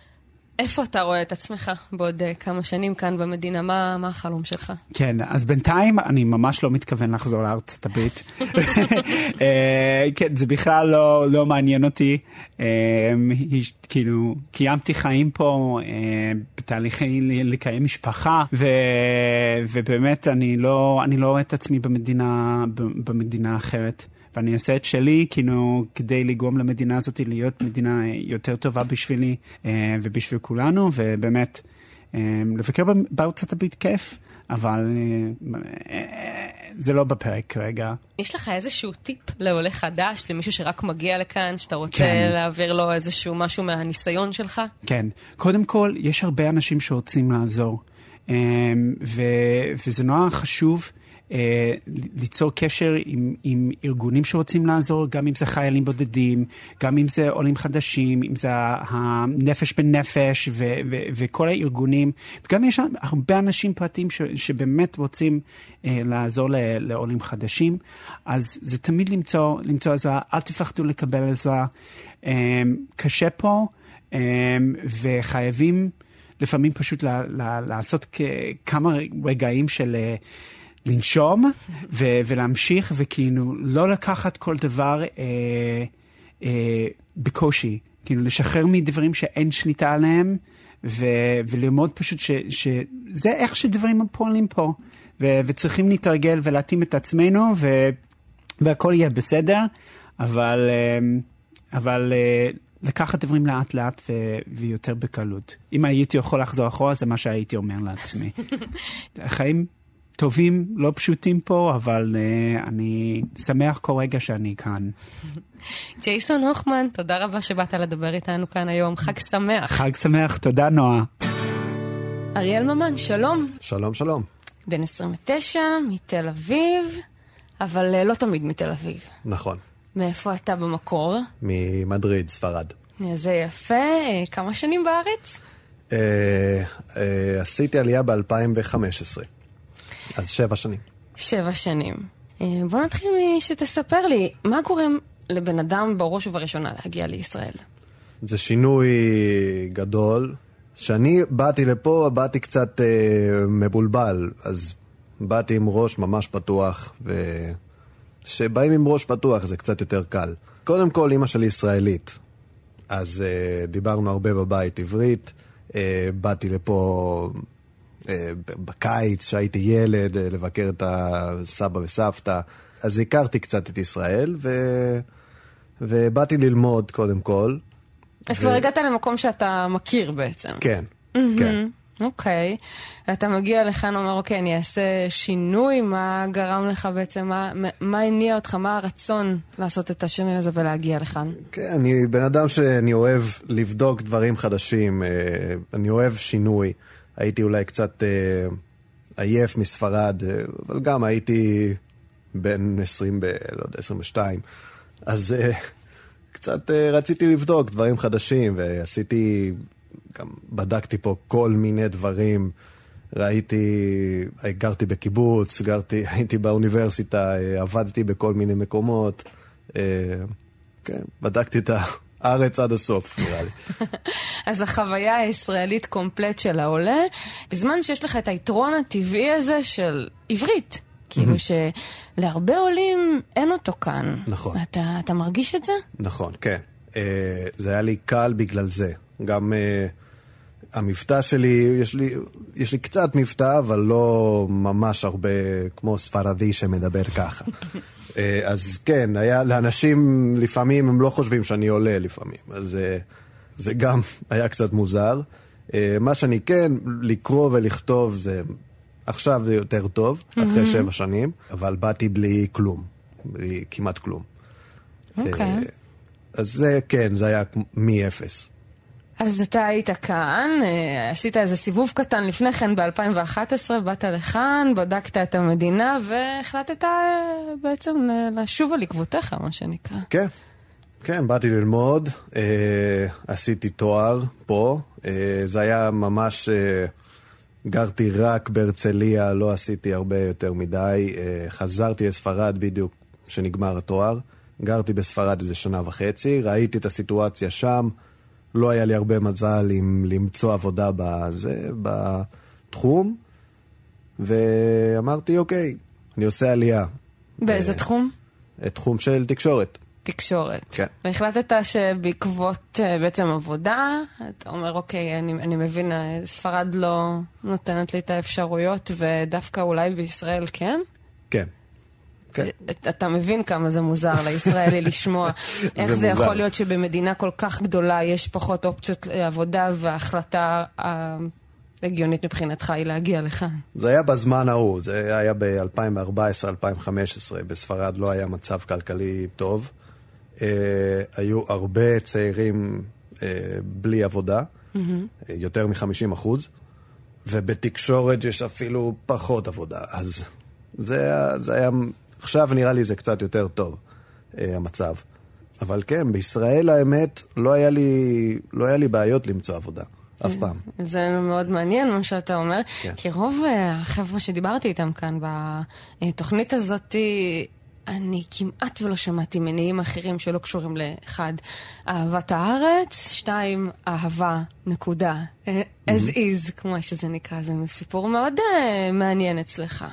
איפה אתה רואה את עצמך בעוד uh, כמה שנים כאן במדינה? מה, מה החלום שלך? כן, אז בינתיים אני ממש לא מתכוון לחזור לארצות הברית. uh, כן, זה בכלל לא, לא מעניין אותי. Uh, כאילו, קיימתי חיים פה uh, בתהליכי לקיים משפחה, ו, ובאמת אני לא, אני לא רואה את עצמי במדינה, במדינה אחרת. ואני אעשה את שלי, כאילו, כדי לגרום למדינה הזאת להיות מדינה יותר טובה בשבילי אה, ובשביל כולנו, ובאמת, אה, לבקר בארצות הברית כיף, אבל אה, זה לא בפרק כרגע. יש לך איזשהו טיפ לעולה חדש, למישהו שרק מגיע לכאן, שאתה רוצה כן. להעביר לו איזשהו משהו מהניסיון שלך? כן. קודם כל, יש הרבה אנשים שרוצים לעזור, וזה נורא חשוב. אה, ליצור קשר עם, עם ארגונים שרוצים לעזור, גם אם זה חיילים בודדים, גם אם זה עולים חדשים, אם זה הנפש בנפש ו, ו, וכל הארגונים. וגם יש הרבה אנשים פרטיים ש, שבאמת רוצים אה, לעזור ל, לעולים חדשים. אז זה תמיד למצוא, למצוא עזרה, אל תפחדו לקבל עזרה. אה, קשה פה, אה, וחייבים לפעמים פשוט ל, ל, לעשות כמה רגעים של... אה, לנשום ו- ולהמשיך, וכאילו לא לקחת כל דבר אה, אה, בקושי, כאילו לשחרר מדברים שאין שליטה עליהם, ו- וללמוד פשוט ש- שזה איך שדברים פועלים פה, ו- וצריכים להתרגל ולהתאים את עצמנו, ו- והכל יהיה בסדר, אבל, אה, אבל אה, לקחת דברים לאט לאט ו- ויותר בקלות. אם הייתי יכול לחזור אחורה, זה מה שהייתי אומר לעצמי. החיים טובים, לא פשוטים פה, אבל uh, אני שמח כל רגע שאני כאן. ג'ייסון הוכמן, תודה רבה שבאת לדבר איתנו כאן היום. חג שמח. חג שמח, תודה נועה. אריאל ממן, שלום. שלום, שלום. בן 29, מתל אביב, אבל אה, לא תמיד מתל אביב. נכון. מאיפה אתה במקור? ממדריד, ספרד. זה יפה. אה, כמה שנים בארץ? אה, אה, עשיתי עלייה ב-2015, אז שבע שנים. שבע שנים. אה, בוא נתחיל משתספר לי, מה גורם לבן אדם בראש ובראשונה להגיע לישראל? זה שינוי גדול. כשאני באתי לפה, באתי קצת אה, מבולבל, אז באתי עם ראש ממש פתוח, וכשבאים עם ראש פתוח זה קצת יותר קל. קודם כל, אימא שלי ישראלית, אז אה, דיברנו הרבה בבית עברית. אה, באתי לפה בקיץ, כשהייתי ילד, אה, לבקר את הסבא וסבתא. אז הכרתי קצת את ישראל, ו... ובאתי ללמוד קודם כל. אז כבר הגעת למקום שאתה מכיר בעצם. כן, כן. אוקיי. אתה מגיע לכאן ואומר, אוקיי, אני אעשה שינוי, מה גרם לך בעצם, מה, מה הניע אותך, מה הרצון לעשות את השינוי הזה ולהגיע לכאן? כן, אני בן אדם שאני אוהב לבדוק דברים חדשים, אה, אני אוהב שינוי. הייתי אולי קצת אה, עייף מספרד, אה, אבל גם הייתי בן 20, ב, לא יודע, 22. אז קצת רציתי לבדוק דברים חדשים, ועשיתי גם בדקתי פה כל מיני דברים. ראיתי, גרתי בקיבוץ, גרתי, הייתי באוניברסיטה, עבדתי בכל מיני מקומות. אה, כן, בדקתי את הארץ עד הסוף, נראה לי. אז החוויה הישראלית קומפלט של העולה, בזמן שיש לך את היתרון הטבעי הזה של עברית. כאילו שלהרבה עולים אין אותו כאן. נכון. אתה, אתה מרגיש את זה? נכון, כן. אה, זה היה לי קל בגלל זה. גם... Uh, המבטא שלי, יש לי, יש לי קצת מבטא, אבל לא ממש הרבה כמו ספרדי שמדבר ככה. אה, אז כן, היה, לאנשים לפעמים, הם לא חושבים שאני עולה לפעמים, אז אה, זה גם היה קצת מוזר. אה, מה שאני כן, לקרוא ולכתוב זה, עכשיו זה יותר טוב, אחרי שבע שנים, אבל באתי בלי כלום, בלי כמעט כלום. אוקיי. Okay. אז זה כן, זה היה מאפס. אז אתה היית כאן, אה, עשית איזה סיבוב קטן לפני כן ב-2011, באת לכאן, בדקת את המדינה והחלטת אה, בעצם לשוב על עקבותיך, מה שנקרא. כן, כן, באתי ללמוד, אה, עשיתי תואר פה, אה, זה היה ממש, אה, גרתי רק בהרצליה, לא עשיתי הרבה יותר מדי, אה, חזרתי לספרד בדיוק כשנגמר התואר, גרתי בספרד איזה שנה וחצי, ראיתי את הסיטואציה שם. לא היה לי הרבה מזל עם למצוא עבודה בזה, בתחום, ואמרתי, אוקיי, אני עושה עלייה. באיזה ו... תחום? תחום של תקשורת. תקשורת. כן. והחלטת שבעקבות אה, בעצם עבודה, אתה אומר, אוקיי, אני, אני מבין, אה, ספרד לא נותנת לי את האפשרויות, ודווקא אולי בישראל כן? כן. כן. אתה מבין כמה זה מוזר לישראלי לשמוע איך זה, זה יכול להיות שבמדינה כל כך גדולה יש פחות אופציות לעבודה וההחלטה ההגיונית מבחינתך היא להגיע לכאן. זה היה בזמן ההוא, זה היה ב-2014-2015, בספרד לא היה מצב כלכלי טוב. אה, היו הרבה צעירים אה, בלי עבודה, mm-hmm. יותר מ-50 אחוז, ובתקשורת יש אפילו פחות עבודה, אז זה, זה היה עכשיו נראה לי זה קצת יותר טוב, אה, המצב. אבל כן, בישראל האמת, לא היה לי, לא היה לי בעיות למצוא עבודה. אף פעם. זה מאוד מעניין מה שאתה אומר, כן. כי רוב אה, החבר'ה שדיברתי איתם כאן בתוכנית הזאת, אני כמעט ולא שמעתי מניעים אחרים שלא קשורים לאחד, אהבת הארץ, שתיים, אהבה, נקודה. אה, as is, כמו שזה נקרא, זה סיפור מאוד uh, מעניין אצלך.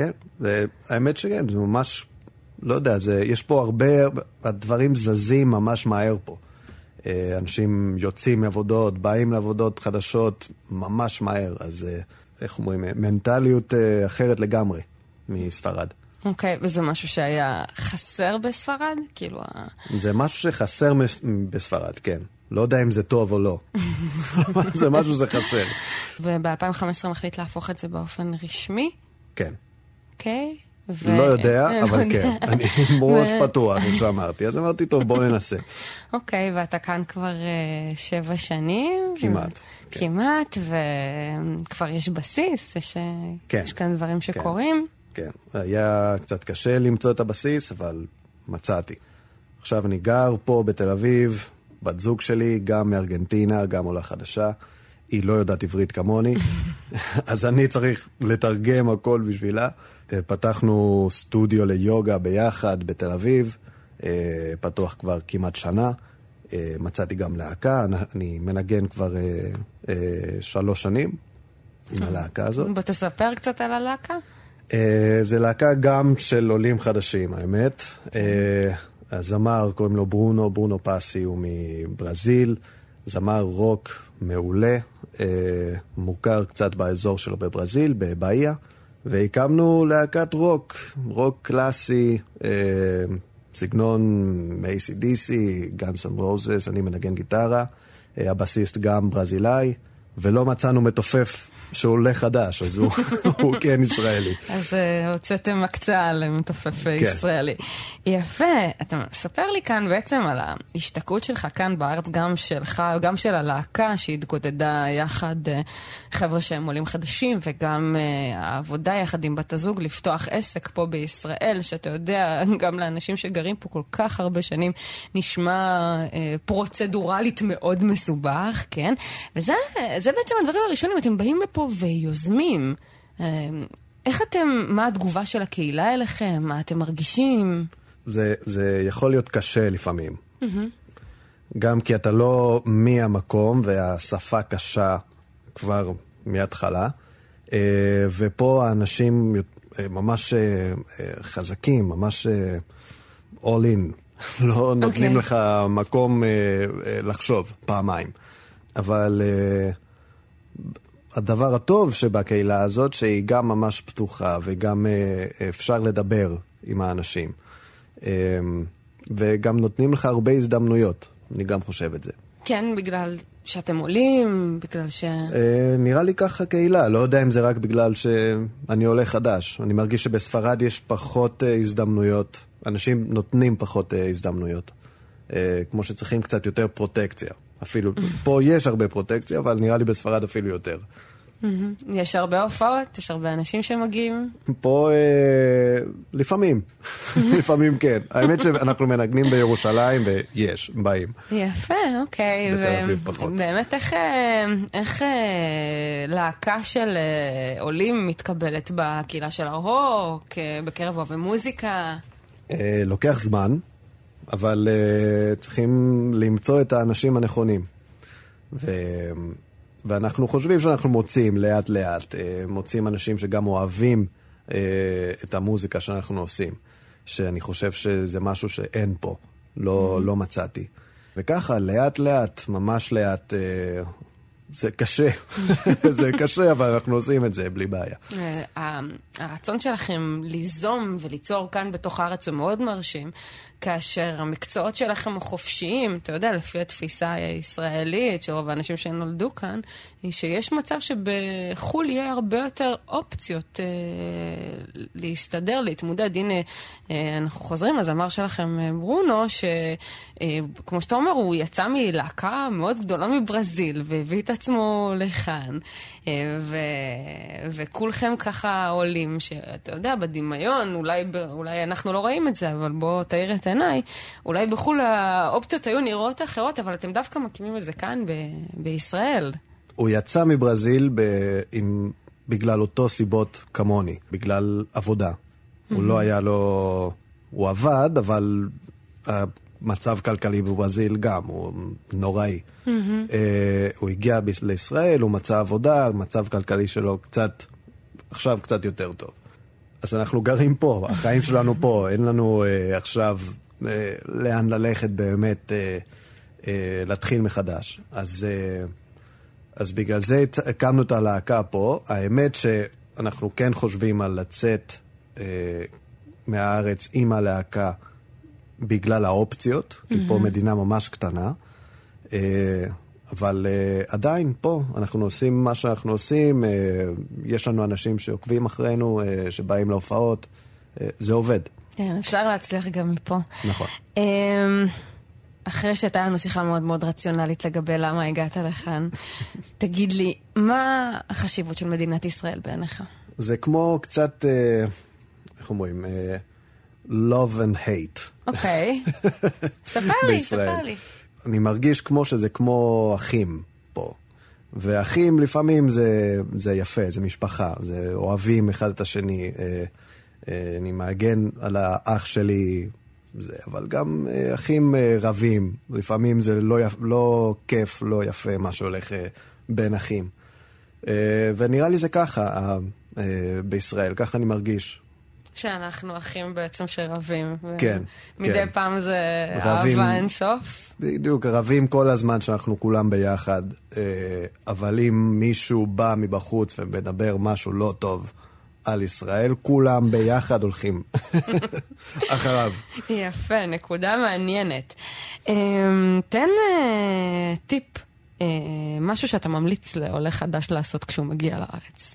כן, זה, האמת שכן, זה ממש, לא יודע, זה, יש פה הרבה, הדברים זזים ממש מהר פה. אה, אנשים יוצאים מעבודות, באים לעבודות חדשות ממש מהר, אז אה, איך אומרים, מנטליות אה, אחרת לגמרי מספרד. אוקיי, okay, וזה משהו שהיה חסר בספרד? כאילו... זה משהו שחסר בספרד, כן. לא יודע אם זה טוב או לא. זה משהו שחסר. וב-2015 מחליט להפוך את זה באופן רשמי? כן. אוקיי. ו... לא יודע, אבל כן, אני עם ראש פתוח, כמו שאמרתי. אז אמרתי, טוב, בוא ננסה. אוקיי, ואתה כאן כבר uh, שבע שנים. כמעט. כן. כמעט, וכבר יש בסיס, יש, כן, יש כאן דברים כן. שקורים. כן, כן, היה קצת קשה למצוא את הבסיס, אבל מצאתי. עכשיו אני גר פה בתל אביב, בת זוג שלי, גם מארגנטינה, גם עולה חדשה. היא לא יודעת עברית כמוני, אז אני צריך לתרגם הכל בשבילה. אה, פתחנו סטודיו ליוגה ביחד בתל אביב, אה, פתוח כבר כמעט שנה. אה, מצאתי גם להקה, אני מנגן כבר שלוש שנים עם הלהקה הזאת. בוא תספר קצת על הלהקה. זה להקה גם של עולים חדשים, האמת. הזמר, קוראים לו ברונו, ברונו פאסי, הוא מברזיל. זמר רוק מעולה, מוכר קצת באזור שלו בברזיל, בבאיה. והקמנו להקת רוק, רוק קלאסי, אה, סגנון ACDC, גאנס אנד רוזס, אני מנגן גיטרה, אה, הבסיסט גם ברזילאי, ולא מצאנו מתופף שהוא עולה חדש, אז הוא, הוא כן ישראלי. אז אה, הוצאתם הקצאה למתופף כן. ישראלי. יפה, אתה מספר לי כאן בעצם על ההשתקעות שלך כאן בארץ, גם שלך, גם של הלהקה שהתגודדה יחד, אה, חבר'ה שהם עולים חדשים, וגם uh, העבודה יחד עם בת הזוג לפתוח עסק פה בישראל, שאתה יודע, גם לאנשים שגרים פה כל כך הרבה שנים, נשמע uh, פרוצדורלית מאוד מסובך, כן? וזה בעצם הדברים הראשונים, אתם באים לפה... פה ויוזמים. אמ, איך אתם, מה התגובה של הקהילה אליכם? מה אתם מרגישים? זה, זה יכול להיות קשה לפעמים. Mm-hmm. גם כי אתה לא מהמקום והשפה קשה כבר מההתחלה. אה, ופה האנשים אה, ממש אה, חזקים, ממש all in. לא נותנים okay. אוקיי. לך מקום לחשוב פעמיים. אבל הדבר הטוב שבקהילה הזאת, שהיא גם ממש פתוחה וגם אה, אפשר לדבר עם האנשים. אה, וגם נותנים לך הרבה הזדמנויות, אני גם חושב את זה. כן, בגלל שאתם עולים, בגלל ש... אה, נראה לי ככה קהילה, לא יודע אם זה רק בגלל שאני עולה חדש. אני מרגיש שבספרד יש פחות הזדמנויות, אנשים נותנים פחות הזדמנויות. כמו שצריכים קצת יותר פרוטקציה. אפילו. פה יש הרבה פרוטקציה, אבל נראה לי בספרד אפילו יותר. יש הרבה הופעות? יש הרבה אנשים שמגיעים? פה אה, לפעמים, לפעמים כן. האמת שאנחנו מנגנים בירושלים ויש, באים. יפה, אוקיי. בתל אביב פחות. באמת איך, אה, איך אה, להקה של אה, עולים מתקבלת בקהילה של הרוק, בקרב אוהבי מוזיקה? לוקח זמן. אבל uh, צריכים למצוא את האנשים הנכונים. ו... ואנחנו חושבים שאנחנו מוצאים לאט לאט, uh, מוצאים אנשים שגם אוהבים uh, את המוזיקה שאנחנו עושים, שאני חושב שזה משהו שאין פה, לא, mm-hmm. לא מצאתי. וככה, לאט לאט, ממש לאט, זה קשה, זה קשה, אבל אנחנו עושים את זה בלי בעיה. הרצון שלכם ליזום וליצור כאן בתוך הארץ הוא מאוד מרשים. כאשר המקצועות שלכם החופשיים, אתה יודע, לפי התפיסה הישראלית של רוב האנשים שנולדו כאן, היא שיש מצב שבחו"ל יהיה הרבה יותר אופציות אה, להסתדר, להתמודד. הנה, אה, אנחנו חוזרים לזמר שלכם, אה, ברונו, שכמו אה, שאתה אומר, הוא יצא מלהקה מאוד גדולה מברזיל והביא את עצמו לכאן. אה, ו, וכולכם ככה עולים, שאתה יודע, בדמיון, אולי, אולי אנחנו לא רואים את זה, אבל בוא תאיר את עיניי, אולי בחו"ל האופציות היו נראות אחרות, אבל אתם דווקא מקימים את זה כאן ב- בישראל. הוא יצא מברזיל ב- עם, בגלל אותו סיבות כמוני, בגלל עבודה. Mm-hmm. הוא לא היה לו... הוא עבד, אבל המצב כלכלי בברזיל גם, הוא נוראי. Mm-hmm. Uh, הוא הגיע ב- לישראל, הוא מצא עבודה, המצב כלכלי שלו קצת, עכשיו קצת יותר טוב. אז אנחנו גרים פה, החיים שלנו פה, אין לנו uh, עכשיו uh, לאן ללכת באמת uh, uh, להתחיל מחדש. אז, uh, אז בגלל זה הקמנו את הלהקה פה. האמת שאנחנו כן חושבים על לצאת uh, מהארץ עם הלהקה בגלל האופציות, כי. פה מדינה ממש קטנה. Uh, אבל uh, עדיין פה, אנחנו עושים מה שאנחנו עושים, uh, יש לנו אנשים שעוקבים אחרינו, uh, שבאים להופעות, uh, זה עובד. כן, אפשר להצליח גם מפה. נכון. Um, אחרי שהייתה לנו שיחה מאוד מאוד רציונלית לגבי למה הגעת לכאן, תגיד לי, מה החשיבות של מדינת ישראל בעיניך? זה כמו קצת, uh, איך אומרים? Uh, love and hate. אוקיי. ספר לי, ספר לי. אני מרגיש כמו שזה כמו אחים פה. ואחים לפעמים זה, זה יפה, זה משפחה, זה אוהבים אחד את השני. אה, אה, אני מעגן על האח שלי, זה, אבל גם אה, אחים רבים, לפעמים זה לא, יפ, לא כיף, לא יפה מה שהולך בין אחים. ונראה לי זה ככה בישראל, ככה אני מרגיש. שאנחנו אחים בעצם שרבים. כן, מדי כן. פעם זה רבים, אהבה אינסוף. בדיוק, רבים כל הזמן שאנחנו כולם ביחד, אה, אבל אם מישהו בא מבחוץ ומדבר משהו לא טוב על ישראל, כולם ביחד הולכים אחריו. יפה, נקודה מעניינת. אה, תן אה, טיפ, משהו שאתה ממליץ לעולה חדש לעשות כשהוא מגיע לארץ.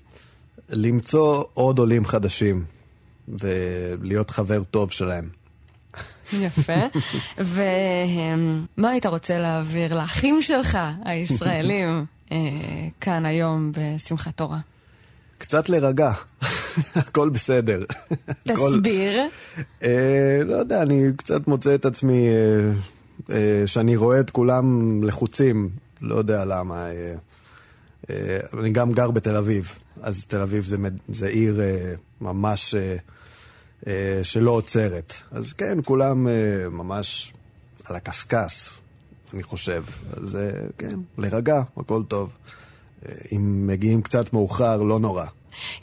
למצוא עוד עולים חדשים. ולהיות חבר טוב שלהם. יפה. ומה היית רוצה להעביר לאחים שלך, הישראלים, אה, כאן היום בשמחת תורה? קצת להירגע, הכל בסדר. תסביר. אה, לא יודע, אני קצת מוצא את עצמי אה, אה, שאני רואה את כולם לחוצים, לא יודע למה. אה, אה, אני גם גר בתל אביב, אז תל אביב זה, זה עיר אה, ממש... אה, אה, שלא עוצרת. אז כן, כולם אה, ממש על הקשקש, אני חושב. אז אה, כן, להירגע, הכל טוב. אם מגיעים קצת מאוחר, לא נורא.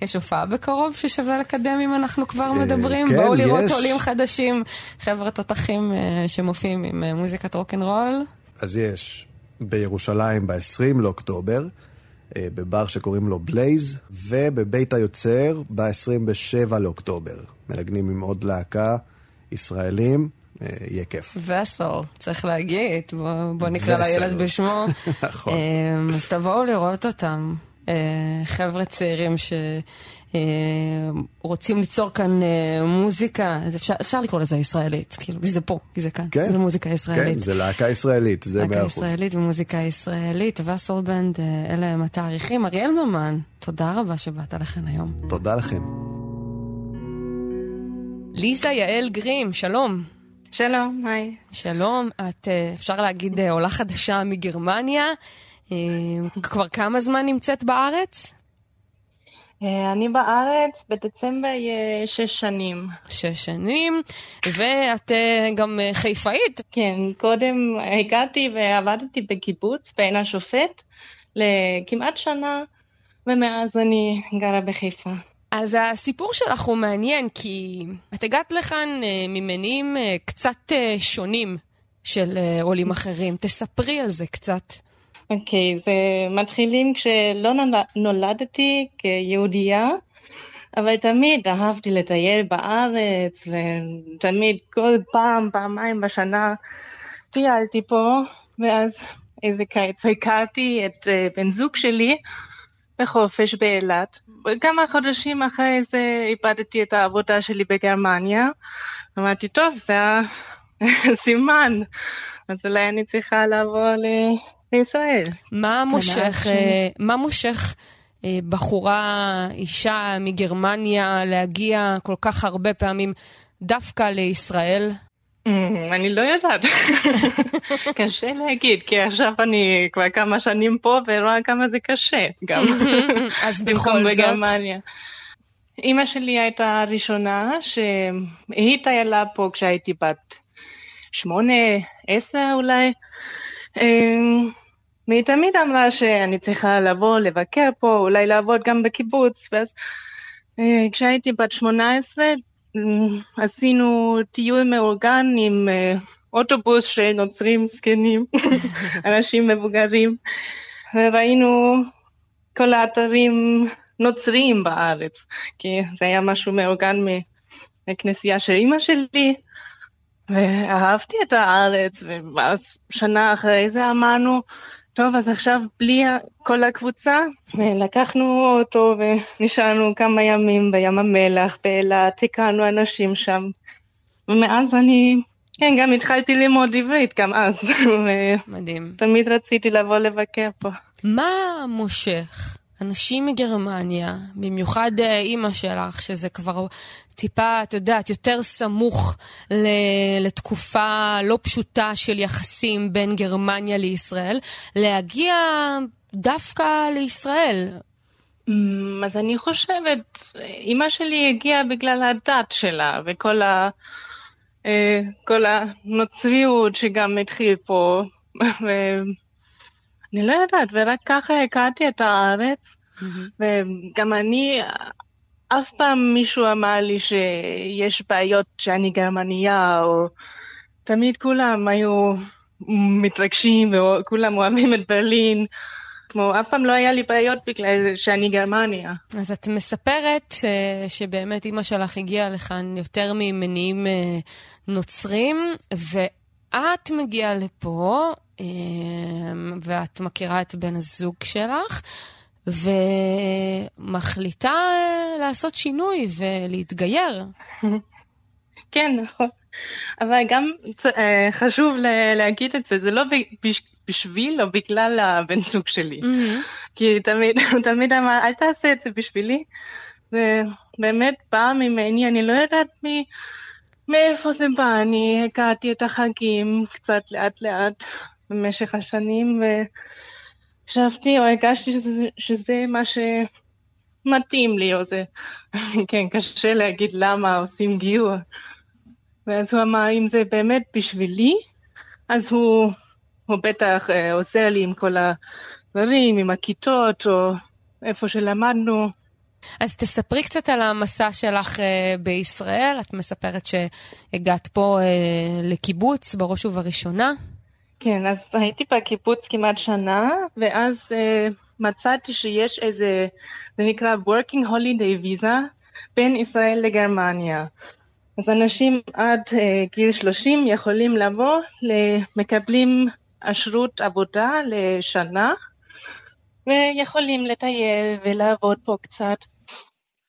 יש הופעה בקרוב ששווה לקדם אם אנחנו כבר מדברים? כן, בואו לראות יש. עולים חדשים, חבר'ה תותחים שמופיעים עם מוזיקת רוקנרול. אז יש בירושלים ב-20 לאוקטובר. בבר שקוראים לו בלייז, ובבית היוצר ב-27 לאוקטובר. מנגנים עם עוד להקה, ישראלים, אה, יהיה כיף. וסל, צריך להגיד, בוא, בוא נקרא לילד בשמו. נכון. אה, אז תבואו לראות אותם. אה, חבר'ה צעירים שרוצים ליצור כאן מוזיקה, אז אפשר, אפשר לקרוא לזה ישראלית, כאילו, זה פה, זה כאן, כן, זה מוזיקה ישראלית. כן, זה להקה ישראלית, זה מאה אחוז. להקה ישראלית ומוזיקה ישראלית, וסולבנד, אלה הם התאריכים. אריאל ממן, תודה רבה שבאת לכאן היום. תודה לכם. ליזה יעל גרים, שלום. שלום, היי. שלום, את, אה, אפשר להגיד, אה, עולה חדשה מגרמניה. אה, כבר כמה זמן נמצאת בארץ? אני בארץ בדצמבר שש שנים. שש שנים, ואת גם חיפאית. כן, קודם הגעתי ועבדתי בקיבוץ בעין השופט לכמעט שנה, ומאז אני גרה בחיפה. אז הסיפור שלך הוא מעניין, כי את הגעת לכאן ממניעים קצת שונים של עולים אחרים. תספרי על זה קצת. אוקיי, okay, זה מתחילים כשלא נולדתי כיהודייה, אבל תמיד אהבתי לטייל בארץ, ותמיד כל פעם, פעמיים בשנה טיילתי פה, ואז איזה קיץ הכרתי את בן זוג שלי בחופש באילת. כמה חודשים אחרי זה איבדתי את העבודה שלי בגרמניה. אמרתי, טוב, זה הסימן, אז אולי אני צריכה לעבור ל... לישראל. מה מושך, אה, מה מושך אה, בחורה, אישה מגרמניה להגיע כל כך הרבה פעמים דווקא לישראל? Mm, אני לא יודעת, קשה להגיד, כי עכשיו אני כבר כמה שנים פה ורואה כמה זה קשה גם. אז בכל זאת. בגרמניה. אימא שלי הייתה הראשונה שהיא טיילה פה כשהייתי בת שמונה, עשר אולי. אמ, והיא תמיד אמרה שאני צריכה לבוא לבקר פה, אולי לעבוד גם בקיבוץ, ואז אה, כשהייתי בת שמונה עשרה עשינו טיול מאורגן עם אה, אוטובוס של נוצרים זקנים, אנשים מבוגרים, וראינו כל האתרים נוצריים בארץ, כי זה היה משהו מאורגן מהכנסייה של אימא שלי, ואהבתי את הארץ, ואז שנה אחרי זה אמרנו, טוב, אז עכשיו בלי כל הקבוצה, לקחנו אותו ונשארנו כמה ימים בים המלח, באילת, הכרנו אנשים שם. ומאז אני, כן, גם התחלתי ללמוד עברית, גם אז. מדהים. תמיד רציתי לבוא לבקר פה. מה מושך אנשים מגרמניה, במיוחד אה, אימא שלך, שזה כבר טיפה, את יודעת, יותר סמוך לתקופה לא פשוטה של יחסים בין גרמניה לישראל, להגיע דווקא לישראל. Mm, אז אני חושבת, אימא שלי הגיעה בגלל הדת שלה וכל ה... אה, כל הנוצריות שגם התחיל פה, ואני לא יודעת, ורק ככה הכרתי את הארץ, וגם אני, אף פעם מישהו אמר לי שיש בעיות שאני גרמניה, או תמיד כולם היו מתרגשים וכולם אוהבים את ברלין. כמו אף פעם לא היה לי בעיות בגלל שאני גרמניה. אז את מספרת uh, שבאמת אימא שלך הגיעה לכאן יותר ממניעים uh, נוצרים, ואת מגיעה לפה, uh, ואת מכירה את בן הזוג שלך, ומחליטה uh, לעשות שינוי ולהתגייר. כן, נכון. אבל גם uh, חשוב להגיד את זה, זה לא בשביל או בגלל הבן זוג שלי. Mm-hmm. כי תמיד, הוא תמיד אמר, אל תעשה את זה בשבילי. זה באמת בא ממני, אני לא יודעת מי, מאיפה זה בא. אני הכרתי את החגים קצת לאט לאט במשך השנים, וחשבתי או הרגשתי שזה, שזה מה שמתאים לי, או זה, כן, קשה להגיד למה עושים גיור. ואז הוא אמר, אם זה באמת בשבילי, אז הוא הוא בטח אה, עוזר לי עם כל הדברים, עם הכיתות, או איפה שלמדנו. אז תספרי קצת על המסע שלך אה, בישראל. את מספרת שהגעת פה אה, לקיבוץ בראש ובראשונה. כן, אז הייתי בקיבוץ כמעט שנה, ואז אה, מצאתי שיש איזה, זה נקרא Working Holiday Visa בין ישראל לגרמניה. אז אנשים עד אה, גיל 30 יכולים לבוא, מקבלים אשרות עבודה לשנה, ויכולים לטייל ולעבוד פה קצת.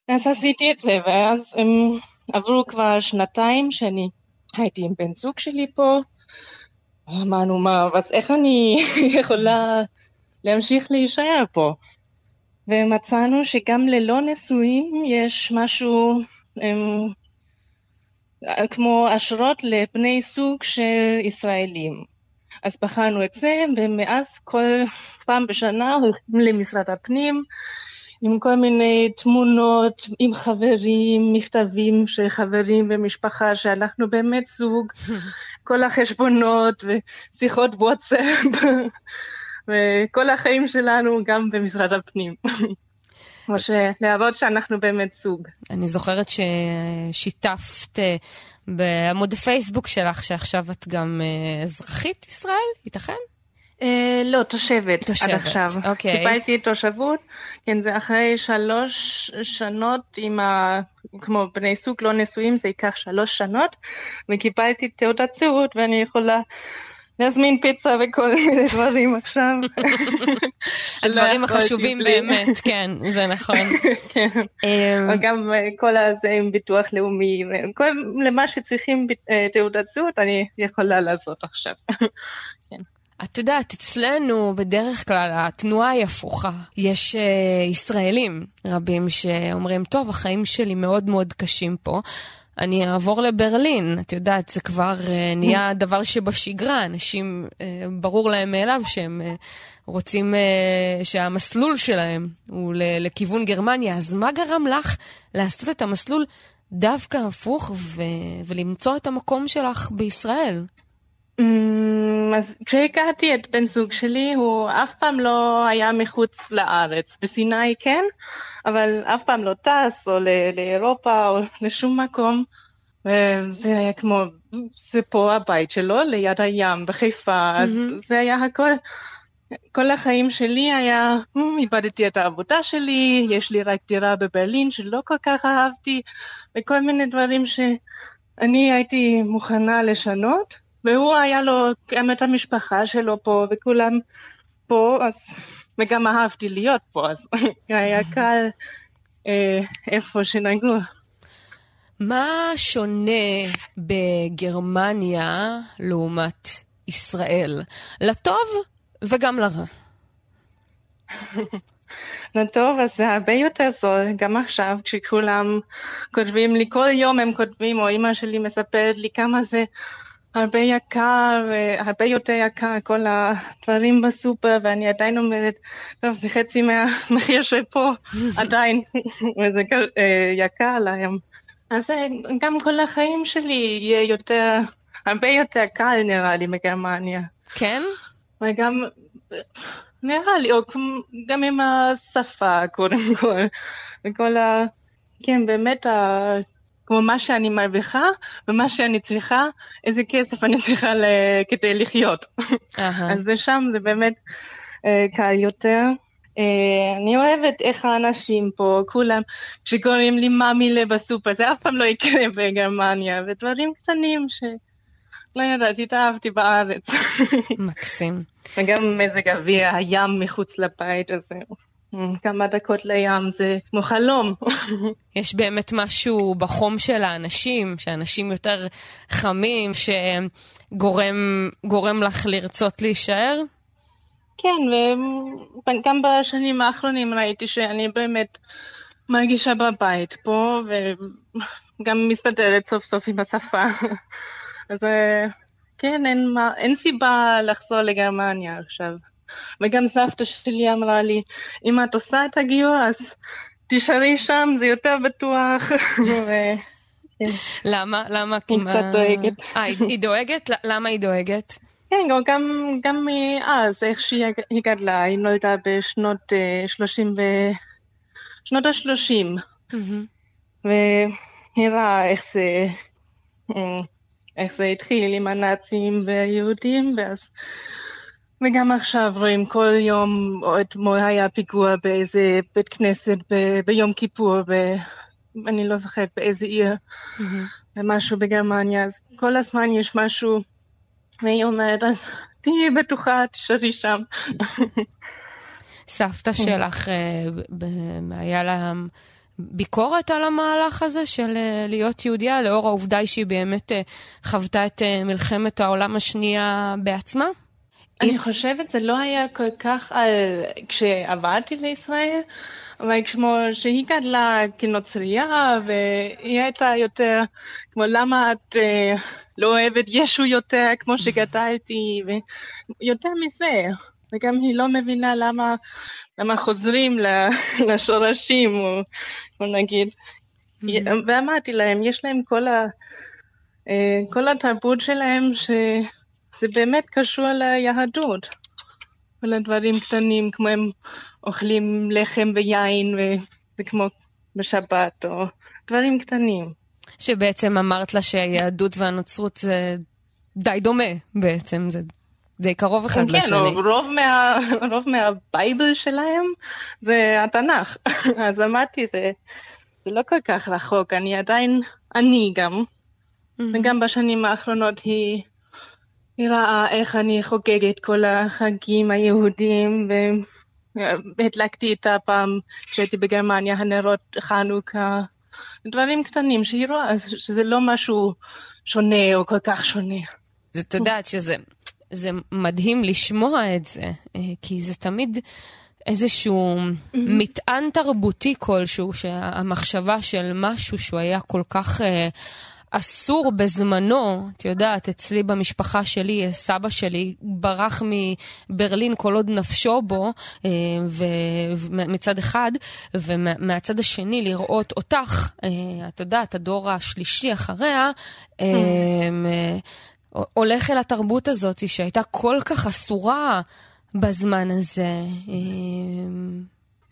אז עשיתי את זה, ואז הם עברו כבר שנתיים שאני הייתי עם בן זוג שלי פה. אמרנו, מה, אז איך אני יכולה להמשיך להישאר פה? ומצאנו שגם ללא נישואים יש משהו הם, כמו אשרות לבני סוג של ישראלים. אז בחרנו את זה, ומאז כל פעם בשנה הולכים למשרד הפנים עם כל מיני תמונות, עם חברים, מכתבים של חברים ומשפחה, שאנחנו באמת זוג, כל החשבונות ושיחות וואטסאפ, וכל החיים שלנו גם במשרד הפנים. כמו שלהראות שאנחנו באמת זוג. אני זוכרת ששיתפת אה, בעמוד הפייסבוק שלך, שעכשיו את גם אה, אזרחית ישראל, ייתכן? אה, לא, תושבת, תושבת, עד עכשיו. אוקיי. קיבלתי תושבות, כן, זה אחרי שלוש שנות עם ה... כמו בני זוג לא נשואים, זה ייקח שלוש שנות, וקיבלתי תעודת זהות, ואני יכולה להזמין פיצה וכל מיני דברים עכשיו. הדברים החשובים באמת, כן, זה נכון. כן. אמ, גם אה, כל הזה עם ביטוח לאומי, למה שצריכים אה, תעודת זהות, אני יכולה לעשות עכשיו. את יודעת, אצלנו בדרך כלל התנועה היא הפוכה. יש uh, ישראלים רבים שאומרים, טוב, החיים שלי מאוד מאוד קשים פה. אני אעבור לברלין. את יודעת, זה כבר uh, נהיה דבר שבשגרה, אנשים, uh, ברור להם מאליו שהם uh, רוצים uh, שהמסלול שלהם הוא לכיוון גרמניה. אז מה גרם לך לעשות את המסלול דווקא הפוך ו- ולמצוא את המקום שלך בישראל? Mm, אז כשהכרתי את בן זוג שלי, הוא אף פעם לא היה מחוץ לארץ. בסיני כן, אבל אף פעם לא טס, או לאירופה, או לשום מקום. וזה היה כמו, זה פה הבית שלו, ליד הים, בחיפה, אז זה היה הכל. כל החיים שלי היה, איבדתי את העבודה שלי, יש לי רק דירה בברלין שלא כל כך אהבתי, וכל מיני דברים שאני הייתי מוכנה לשנות. והוא היה לו גם את המשפחה שלו פה, וכולם פה אז וגם אהבתי להיות פה, אז היה קל אה, איפה שנגעו. מה שונה בגרמניה לעומת ישראל? לטוב וגם לרע. לטוב, אז זה הרבה יותר זול, גם עכשיו, כשכולם כותבים לי, כל יום הם כותבים, או אמא שלי מספרת לי כמה זה הרבה יקר, הרבה יותר יקר, כל הדברים בסופר, ואני עדיין אומרת, טוב, זה חצי מהמחיר שפה, עדיין, וזה יקר להם. אז גם כל החיים שלי יהיה יותר, הרבה יותר קל נראה לי מגרמניה. כן? וגם, נראה לי, או גם עם השפה קודם כל, וכל ה... כן, באמת. כמו מה שאני מרוויחה ומה שאני צריכה, איזה כסף אני צריכה כדי לחיות. אז שם זה באמת קל יותר. Uh, אני אוהבת איך האנשים פה, כולם, כשקוראים לי מאמילה בסופר, זה אף פעם לא יקרה בגרמניה, ודברים קטנים שלא ידעתי, התאהבתי בארץ. מקסים. וגם מזג אוויר, הים מחוץ לבית, אז כמה דקות לים זה כמו חלום. יש באמת משהו בחום של האנשים, שאנשים יותר חמים, שגורם לך לרצות להישאר? כן, וגם בשנים האחרונים ראיתי שאני באמת מרגישה בבית פה, וגם מסתדרת סוף סוף עם השפה. אז כן, אין, אין סיבה לחזור לגרמניה עכשיו. וגם סבתא שלי אמרה לי, אם את עושה את הגיור, אז תישארי שם, זה יותר בטוח. כן. למה? למה? היא קצת דואגת. אה, היא דואגת? למה היא דואגת? כן, גם, גם מאז, איך שהיא גדלה, היא נולדה בשנות uh, 30 ו... שנות ה-30. Mm-hmm. ונראה איך זה, איך זה התחיל עם הנאצים והיהודים, ואז... וגם עכשיו רואים כל יום, או אתמול היה פיגוע באיזה בית כנסת ב- ביום כיפור, ואני לא זוכרת באיזה עיר, mm-hmm. ומשהו בגרמניה, אז כל הזמן יש משהו והיא אומרת, אז תהיי בטוחה, תשארי שם. סבתא כן. שלך, אה, היה לה ביקורת על המהלך הזה של אה, להיות יהודייה, לאור העובדה שהיא באמת אה, חוותה את מלחמת העולם השנייה בעצמה? אני חושבת זה לא היה כל כך על... כשעברתי לישראל, אבל כמו שהיא גדלה כנוצרייה, והיא הייתה יותר כמו למה את uh, לא אוהבת ישו יותר כמו שגדלתי, ויותר מזה. וגם היא לא מבינה למה, למה חוזרים לשורשים, או, או נגיד. Mm-hmm. ואמרתי להם, יש להם כל, ה, uh, כל התרבות שלהם, שזה באמת קשור ליהדות. כל הדברים קטנים, כמו הם אוכלים לחם ויין, וזה כמו בשבת, או דברים קטנים. שבעצם אמרת לה שהיהדות והנוצרות זה די דומה בעצם, זה די קרוב אחד כן, לשני. כן, רוב, מה, רוב מהבייבל שלהם זה התנ"ך. אז אמרתי, זה, זה לא כל כך רחוק, אני עדיין, אני גם, mm-hmm. וגם בשנים האחרונות היא, היא ראה איך אני חוגגת כל החגים היהודים, והדלקתי איתה פעם כשהייתי בגרמניה, הנרות חנוכה. דברים קטנים שהיא רואה שזה לא משהו שונה או כל כך שונה. את יודעת שזה זה מדהים לשמוע את זה, אה, כי זה תמיד איזשהו mm-hmm. מטען תרבותי כלשהו, שהמחשבה של משהו שהוא היה כל כך... Uh, אסור בזמנו, את יודעת, אצלי במשפחה שלי, סבא שלי ברח מברלין כל עוד נפשו בו, אה, מצד אחד, ומהצד השני לראות אותך, אה, את יודעת, הדור השלישי אחריה, אה, הולך אל התרבות הזאת שהייתה כל כך אסורה בזמן הזה.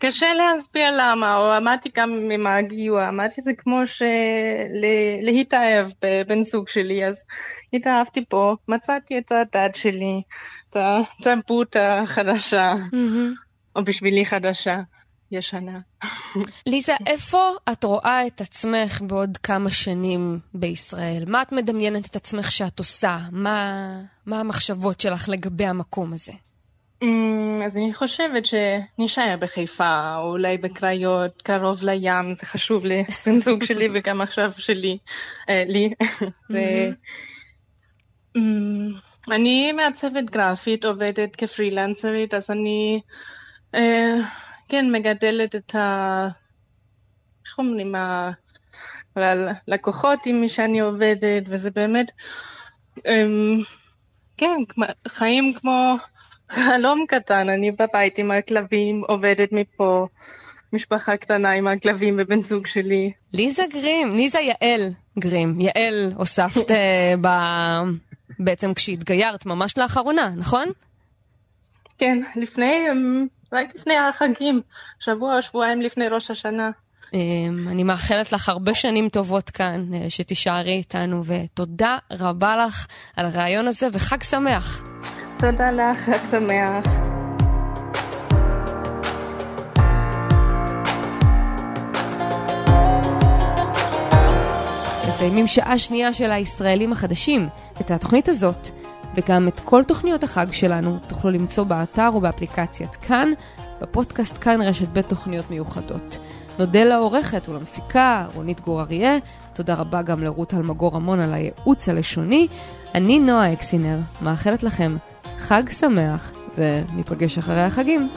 קשה להסביר למה, או אמרתי גם עם הגיור, אמרתי זה כמו להתאהב בבן זוג שלי, אז התאהבתי פה, מצאתי את הדת שלי, את התרבות החדשה, או בשבילי חדשה. ישנה. ליזה, איפה את רואה את עצמך בעוד כמה שנים בישראל? מה את מדמיינת את עצמך שאת עושה? מה, מה המחשבות שלך לגבי המקום הזה? אמ, אז אני חושבת שנשאר בחיפה, או אולי בקריות, קרוב לים, זה חשוב לבן זוג שלי וגם עכשיו שלי, אה, לי. אמ, אני מעצבת גרפית, עובדת כפרילנסרית, אז אני, אה, כן, מגדלת את ה... איך אומרים? הלקוחות עם מי שאני עובדת, וזה באמת, אמ, כן, חיים כמו חלום קטן, אני בבית עם הכלבים, עובדת מפה. משפחה קטנה עם הכלבים ובן זוג שלי. ליזה גרים, ליזה יעל גרים. יעל הוספת אה, ב... בעצם כשהתגיירת ממש לאחרונה, נכון? כן, לפני, אמ, רק לפני החגים, שבוע או שבועיים לפני ראש השנה. אמ, אני מאחלת לך הרבה שנים טובות כאן, אה, שתישארי איתנו, ותודה רבה לך על הרעיון הזה, וחג שמח. תודה לך, חג שמח. מסיימים שעה שנייה של הישראלים החדשים. את התוכנית הזאת, וגם את כל תוכניות החג שלנו, תוכלו למצוא באתר או באפליקציית כאן, בפודקאסט כאן רשת ב' תוכניות מיוחדות. נודה לעורכת ולמפיקה רונית גור אריה, תודה רבה גם לרות אלמגור המון על הייעוץ הלשוני. אני נועה אקסינר, מאחלת לכם חג שמח, וניפגש אחרי החגים.